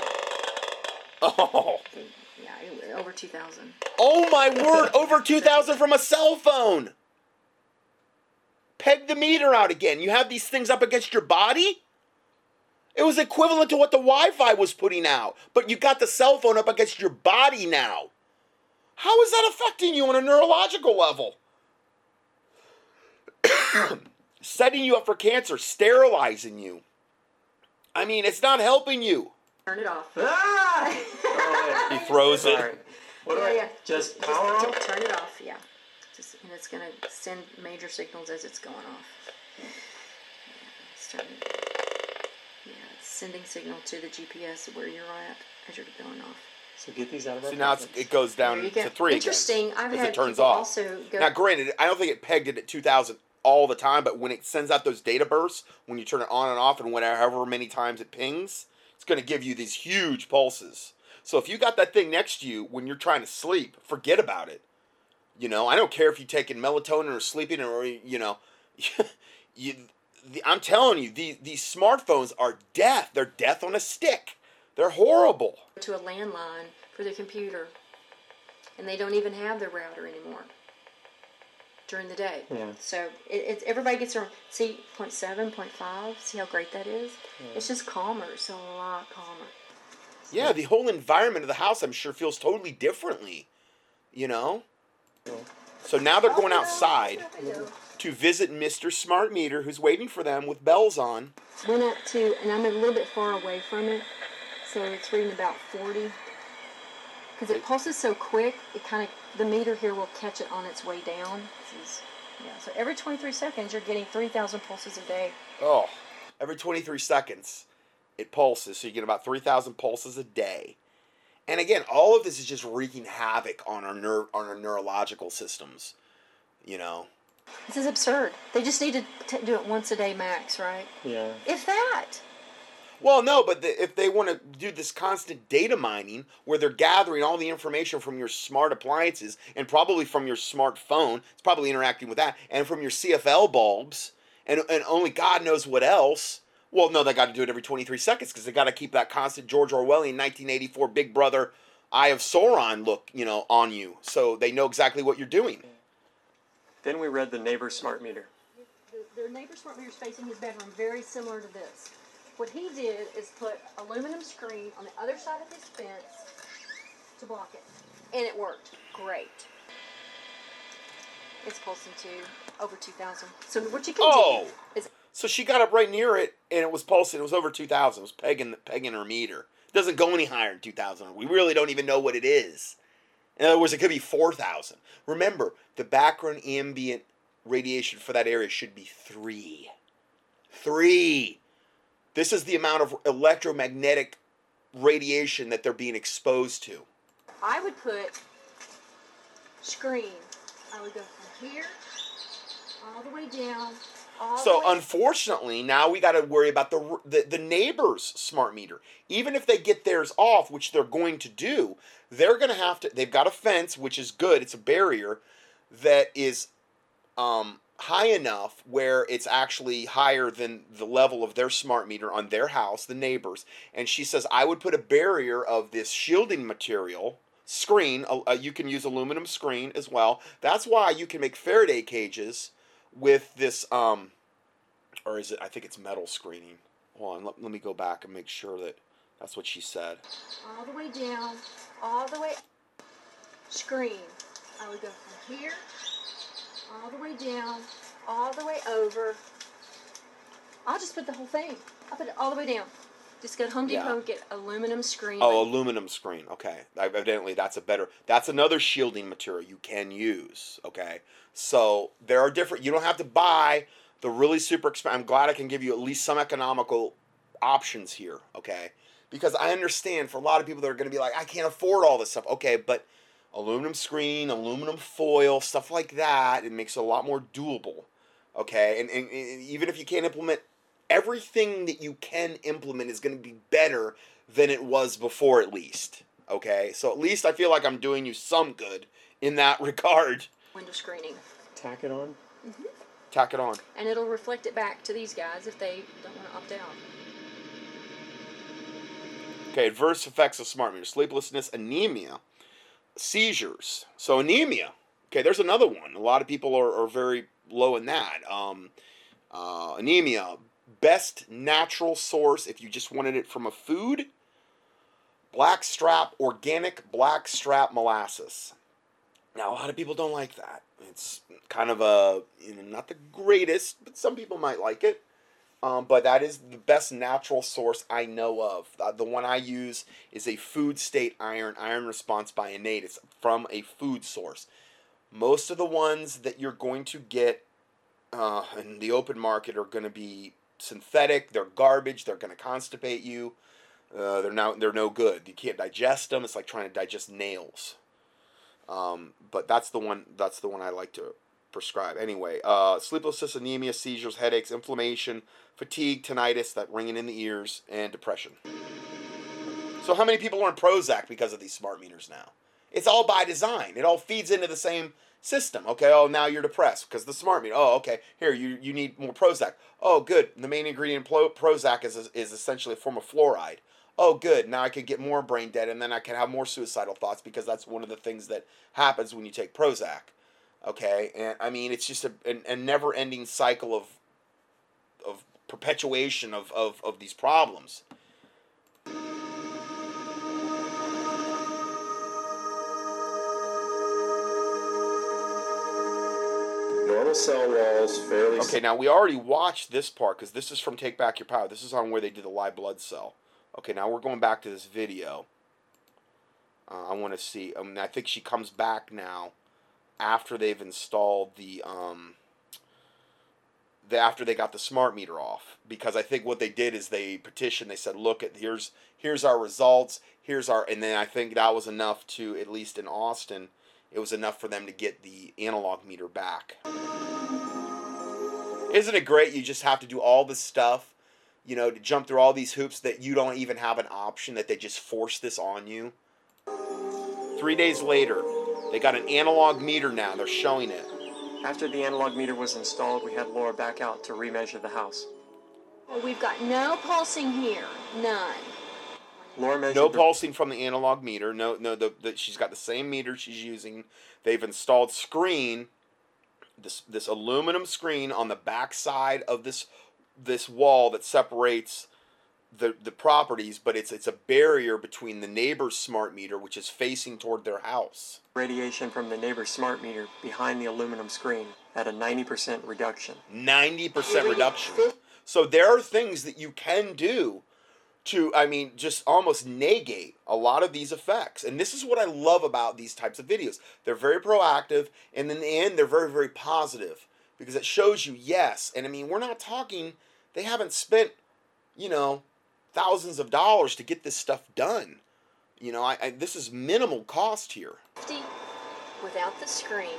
Oh, Okay, yeah, it- over two thousand. oh my word! Over two thousand from a cell phone. Peg the meter out again. You have these things up against your body. It was equivalent to what the Wi-Fi was putting out, but you got the cell phone up against your body now. How is that affecting you on a neurological level? [coughs] Setting you up for cancer, sterilizing you. I mean, it's not helping you. Turn it off. Ah! He throws it. Sorry. What Yeah, I? yeah. Just Just power t- off. Turn it off. Yeah. Just and it's gonna send major signals as it's going off. Yeah, it's turning. Yeah, it's sending signal to the GPS where you're at as you're going off. So get these out of our. See now it's, it goes down There you to three Interesting. again. I've 'cause had it turns off. also go. Now, granted, I don't think it pegged it at 2,000 all the time, but when it sends out those data bursts, when you turn it on and off, and whatever many times it pings, it's going to give you these huge pulses. So if you got that thing next to you when you're trying to sleep, forget about it. You know, I don't care if you're taking melatonin or sleeping or you know, [laughs] you. The, I'm telling you, these these smartphones are death. They're death on a stick. They're horrible. to a landline for their computer, and they don't even have their router anymore during the day. Yeah. So it, it's everybody gets their see point seven, point five. See how great that is? Yeah. It's just calmer. It's a lot calmer. Yeah, the whole environment of the house, I'm sure, feels totally differently. You know? So now they're going oh, outside. to visit Mr. Smart Meter, who's waiting for them with bells on. Went up to, and I'm a little bit far away from it, so it's reading about 40. Because it pulses so quick, it kind of, the meter here will catch it on its way down. This is, yeah, so every 23 seconds, you're getting 3,000 pulses a day. Oh, every 23 seconds it pulses, so you get about 3,000 pulses a day. And again, all of this is just wreaking havoc on our nerve, on our neurological systems. You know, This is absurd. They just need to t- do it once a day max, right? Yeah. If that. Well, no, but the, if they want to do this constant data mining where they're gathering all the information from your smart appliances and probably from your smartphone, it's probably interacting with that, and from your CFL bulbs, and, and only God knows what else. Well, no, they got to do it every 23 seconds because they got to keep that constant George Orwellian 1984 Big Brother Eye of Sauron look, you know, on you. So they know exactly what you're doing. Then we read the neighbor smart meter. Their neighbor smart meter is facing his bedroom, very similar to this. What he did is put aluminum screen on the other side of his fence to block it. And it worked great. It's pulsing to over 2,000. So what you can Oh! do is So she got up right near it, and it was pulsing. It was over 2,000. It was pegging, pegging her meter. It doesn't go any higher than 2,000. We really don't even know what it is. In other words, it could be 4,000. Remember, the background ambient radiation for that area should be 3. 3. This is the amount of electromagnetic radiation that they're being exposed to. I would put screen. I would go from here all the way down. So way unfortunately, now we got to worry about the, the the neighbor's smart meter. Even if they get theirs off, which they're going to do, they're going to have to. They've got a fence, which is good. It's a barrier that is um, high enough where it's actually higher than the level of their smart meter on their house, the neighbors. And she says, I would put a barrier of this shielding material screen. Uh, you can use aluminum screen as well. That's why you can make Faraday cages with this um or is it I think it's metal screening. Hold on, let, let me go back and make sure that that's what she said. all the way down, all the way screen. I would go from here, all the way down, all the way over. I'll just put the whole thing. I'll put it all the way down. Just go to Home Yeah. Depot and get aluminum screen. Oh, aluminum screen. Okay. Evidently that's a better that's another shielding material you can use, okay? So, there are different you don't have to buy the really super expensive. I'm glad I can give you at least some economical options here, okay? Because I understand for a lot of people that are going to be like I can't afford all this stuff. Okay, but aluminum screen, aluminum foil, stuff like that, it makes it a lot more doable. Okay? And, and, and even if you can't implement everything that you can implement is going to be better than it was before at least. Okay? So at least I feel like I'm doing you some good in that [laughs] regard. window screening. Tack it on. Mm-hmm. Tack it on. And it'll reflect it back to these guys if they don't want to opt out. Okay, adverse effects of smart meter: sleeplessness, anemia, seizures. So anemia. Okay, there's another one. A lot of people are, are very low in that. Um, uh, anemia. Best natural source if you just wanted it from a food. Blackstrap organic blackstrap molasses. Now a lot of people don't like that. It's kind of a you know not the greatest, but some people might like it. Um, but that is the best natural source I know of. Uh, the one I use is a food state iron, iron response by innate. It's from a food source. Most of the ones that you're going to get uh, in the open market are going to be synthetic. They're garbage. They're going to constipate you. Uh, they're now they're no good. You can't digest them. It's like trying to digest nails. Um, but that's the one. That's the one I like to prescribe. Anyway, uh, sleeplessness, anemia, seizures, headaches, inflammation, fatigue, tinnitus, that ringing in the ears, and depression. So how many people are on Prozac because of these smart meters now? It's all by design. It all feeds into the same system. Okay, oh now you're depressed because the smart meter. Oh, okay, here you you need more Prozac. Oh, good. The main ingredient in Pro- Prozac is is essentially a form of fluoride. Oh, good. Now I could get more brain dead, and then I can have more suicidal thoughts because that's one of the things that happens when you take Prozac. Okay, and I mean it's just a, a, a never-ending cycle of of perpetuation of, of, of these problems. Normal cell walls fairly. Okay, now we already watched this part because this is from Take Back Your Power. This is on where they did the live blood cell. Okay, now we're going back to this video. Uh, I want to see. I, mean, I think she comes back now after they've installed the um. The, after they got the smart meter off, because I think what they did is they petitioned. They said, "Look at here's here's our results. Here's our," and then I think that was enough to at least in Austin, it was enough for them to get the analog meter back. Isn't it great? You just have to do all this stuff, you know, to jump through all these hoops that you don't even have an option, that they just force this on you. Three days later, they got an analog meter now. They're showing it. After the analog meter was installed, we had Laura back out to remeasure the house. Well, we've got no pulsing here. None. Laura measured No the- pulsing from the analog meter. No, no. The, the she's got the same meter she's using. They've installed screen, this this aluminum screen on the back side of this this wall that separates the the properties, but it's it's a barrier between the neighbor's smart meter, which is facing toward their house. radiation from the neighbor's smart meter behind the aluminum screen at a 90% reduction. Ninety percent reduction. So there are things that you can do to, I mean, just almost negate a lot of these effects. And this is what I love about these types of videos. They're very proactive, and in the end, they're very, very positive because it shows you, yes. And I mean, we're not talking, they haven't spent, you know, thousands of dollars to get this stuff done. You know, I, I this is minimal cost here. 50 without the screen,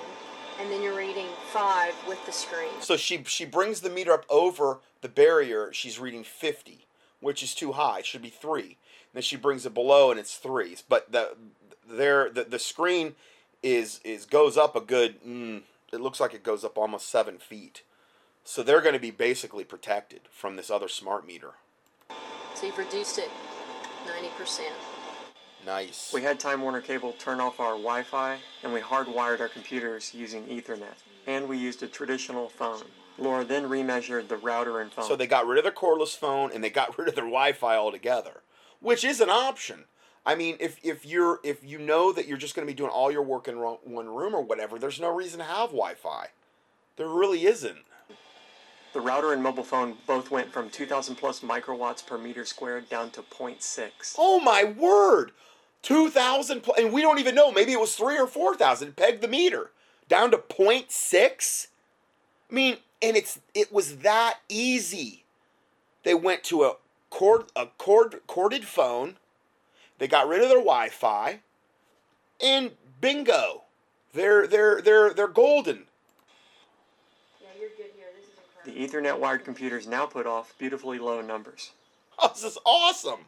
and then you're reading 5 with the screen. So she she brings the meter up over the barrier. She's reading fifty, which is too high. It should be three. then she brings it below, and it's three. But the there the, the screen is is goes up a good. Mm, it looks like it goes up almost seven feet. So they're going to be basically protected from this other smart meter. So you've reduced it 90%. Nice. We had Time Warner Cable turn off our Wi Fi and we hardwired our computers using Ethernet. And we used a traditional phone. Laura then remeasured the router and phone. So they got rid of their cordless phone and they got [laughs] rid of their Wi-Fi altogether, which is an option. I mean, if if you're if you know that you're just going to be doing all your work in ro- one room or whatever, there's no reason to have Wi-Fi. There really isn't. The router and mobile phone both went from 2000 plus microwatts per meter squared down to 0.6. Oh my word, two thousand, pl- and we don't even know. Maybe it was three or four thousand. Peg the meter down to 0.6. I mean, and it's it was that easy. They went to a cord a cord corded phone. They got rid of their Wi-Fi, and bingo, they're they're they're they're golden. Yeah, you're good here. This is The Ethernet wired computers now put off beautifully low numbers. Oh, this is awesome.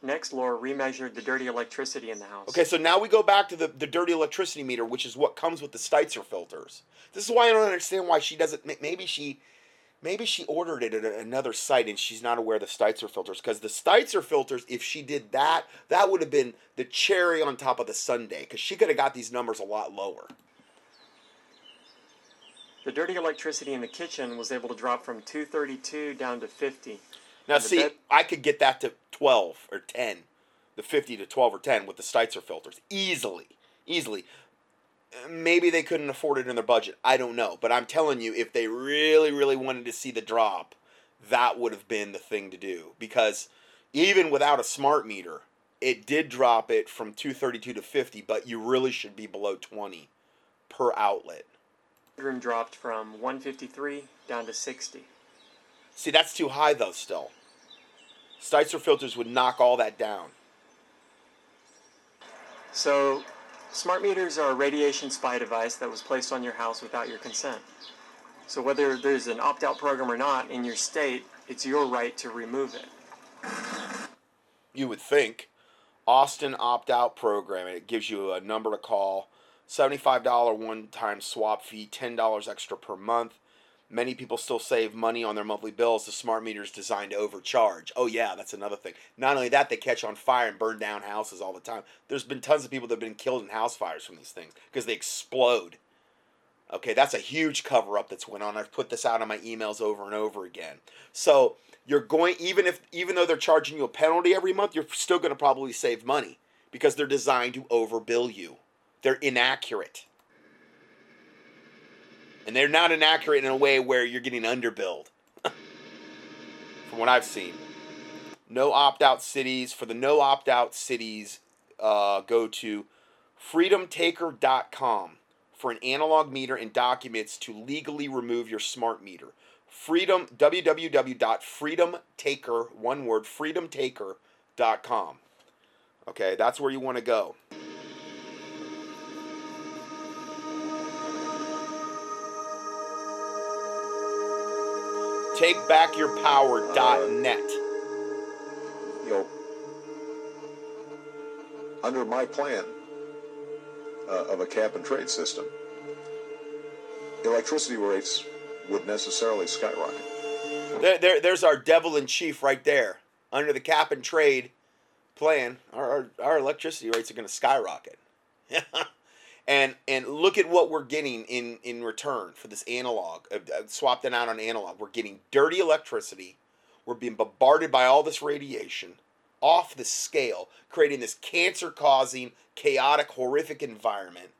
Next, Laura remeasured the dirty electricity in the house. Okay, so now we go back to the, the dirty electricity meter, which is what comes with the Stetzer filters. This is why I don't understand why she doesn't. Maybe she, maybe she ordered it at another site and she's not aware of the Stetzer filters. Because the Stetzer filters, if she did that, that would have been the cherry on top of the sundae. Because she could have got these numbers a lot lower. The dirty electricity in the kitchen was able to drop from 232 down to 50. Now, see, bed- I could get that to twelve or ten, the fifty to twelve or ten with the Stetzer filters easily, easily. Maybe they couldn't afford it in their budget. I don't know, but I'm telling you, if they really, really wanted to see the drop, that would have been the thing to do because even without a smart meter, it did drop it from 232 to 50, but you really should be below 20 per outlet. Bedroom dropped from 153 down to 60. See, that's too high though. Still, Stetzer filters would knock all that down. So, smart meters are a radiation spy device that was placed on your house without your consent. So, whether there's an opt out program or not in your state, it's your right to remove it. you would think austin opt-out program and it gives you a number to call $75 one-time swap fee $10 extra per month many people still save money on their monthly bills the smart meter is designed to overcharge oh yeah that's another thing not only that they catch on fire and burn down houses all the time there's been tons of people that have been killed in house fires from these things because they explode Okay, that's a huge cover up that's went on. I've put this out on my emails over and over again. So you're going even if even though they're charging you a penalty every month, you're still going to probably save money because they're designed to overbill you. They're inaccurate. and they're not inaccurate in a way where you're getting underbilled. [laughs] From what I've seen, no opt out cities. For the no opt out cities, uh, go to freedomtaker.com for an analog meter and documents to legally remove your smart meter. Freedom www.freedomtaker one word freedomtaker.com. Okay, that's where you want to go. TakeBackYourPower.net. you know, under my plan uh, of a cap and trade system, electricity rates would necessarily skyrocket. There, there, there's our devil in chief right there. Under the cap and trade plan, our, our, our electricity rates are going to skyrocket. [laughs] and and look at what we're getting in, in return for this analog. Uh, uh, swapped it out on analog. We're getting dirty electricity. We're being bombarded by all this radiation off the scale, creating this cancer causing, chaotic, horrific environment.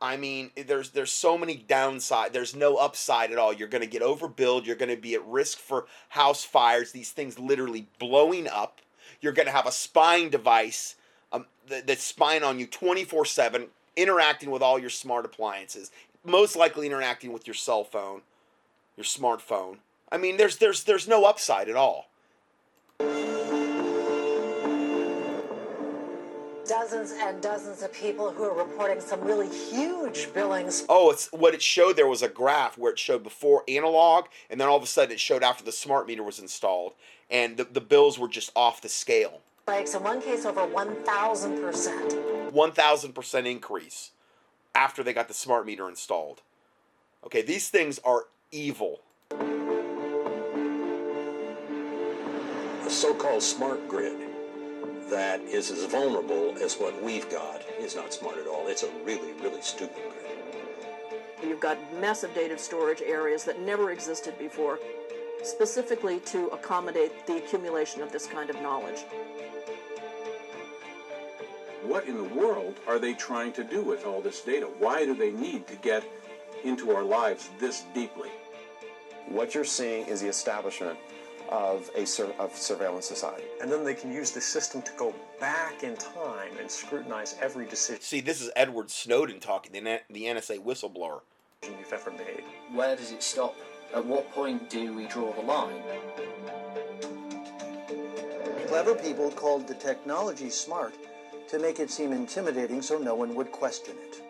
I mean, there's there's so many downside. There's no upside at all. You're going to get overbilled. You're going to be at risk for house fires. These things literally blowing up. You're going to have a spying device um, that, that's spying on you 24 seven, interacting with all your smart appliances. Most likely interacting with your cell phone, your smartphone. I mean, there's there's there's no upside at all. dozens and dozens of people who are reporting some really huge billings. Oh, it's what it showed. There was a graph where it showed before analog, and then all of a sudden it showed after the smart meter was installed, and the, the bills were just off the scale. Spikes in one case over 1,000%. One thousand percent increase after they got the smart meter installed. Okay, these things are evil. A so-called smart grid that is as vulnerable as what we've got is not smart at all. It's a really, really stupid grid. You've got massive data storage areas that never existed before, specifically to accommodate the accumulation of this kind of knowledge. What in the world are they trying to do with all this data? Why do they need to get into our lives this deeply? What you're seeing is the establishment of a sur- of surveillance society. And then they can use the system to go back in time and scrutinize every decision See, this is Edward Snowden talking, the, N- the NSA whistleblower. you've ever made. Where does it stop? At what point do we draw the line? Clever people called the technology smart to make it seem intimidating so no one would question it.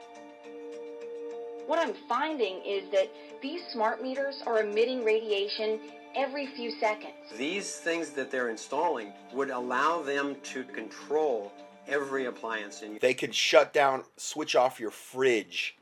What I'm finding is that these smart meters are emitting radiation every few seconds. These things that they're installing would allow them to control every appliance in They can shut down, switch off your fridge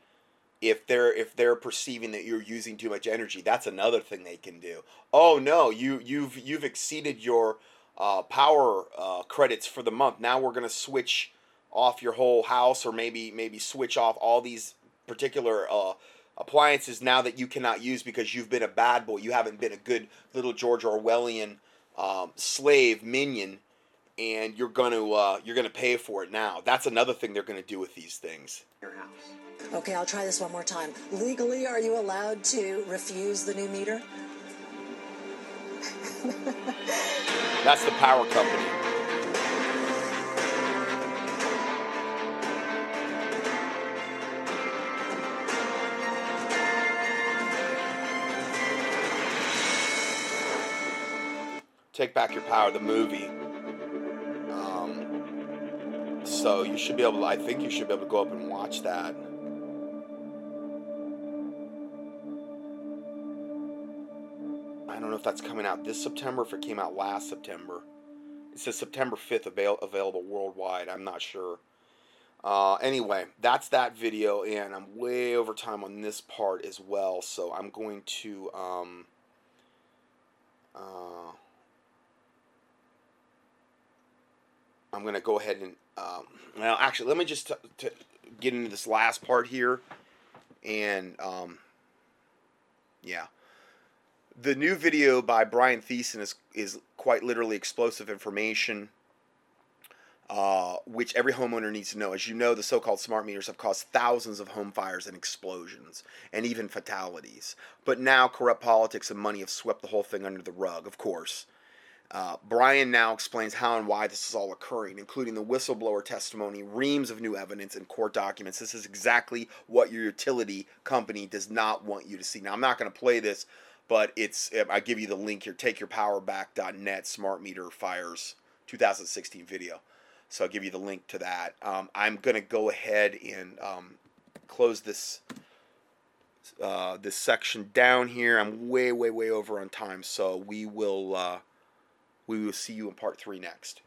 if they're if they're perceiving that you're using too much energy. That's another thing they can do. Oh no, you you've you've exceeded your uh, power uh, credits for the month. Now we're gonna switch off your whole house, or maybe maybe switch off all these particular uh, appliances now that you cannot use because you've been a bad boy. You haven't been a good little George Orwellian um, slave minion, and you're gonna uh, you're gonna pay for it now. That's another thing they're gonna do with these things. Your house. Okay, I'll try this one more time. Legally, are you allowed to refuse the new meter? [laughs] That's the power company. Take Back Your Power, the movie. Um, so you should be able to, I think you should be able to go up and watch that. Know if that's coming out this September, if it came out last September. It says September 5th avail- available worldwide. I'm not sure. Uh, anyway, that's that video, and I'm way over time on this part as well, so I'm going to. Um, uh, I'm going to go ahead and. Um, well, actually, let me just t- t- get into this last part here. And, um, yeah. The new video by Brian Thiessen is, is quite literally explosive information. uh, which every homeowner needs to know. As you know, the so called smart meters have caused thousands of home fires and explosions, and even fatalities. But now, corrupt politics and money have swept the whole thing under the rug, of course. Uh, Brian now explains how and why this is all occurring, including the whistleblower testimony, reams of new evidence, and court documents. This is exactly what your utility company does not want you to see. Now, I'm not going to play this, but it's I give you the link here. TakeYourPowerBack.net Smart Meter Fires 2016 video. So I'll give you the link to that. Um, I'm to go ahead and um, close this uh, this section down here. I'm way, way, way over on time, so we will uh, we will see you in part three next.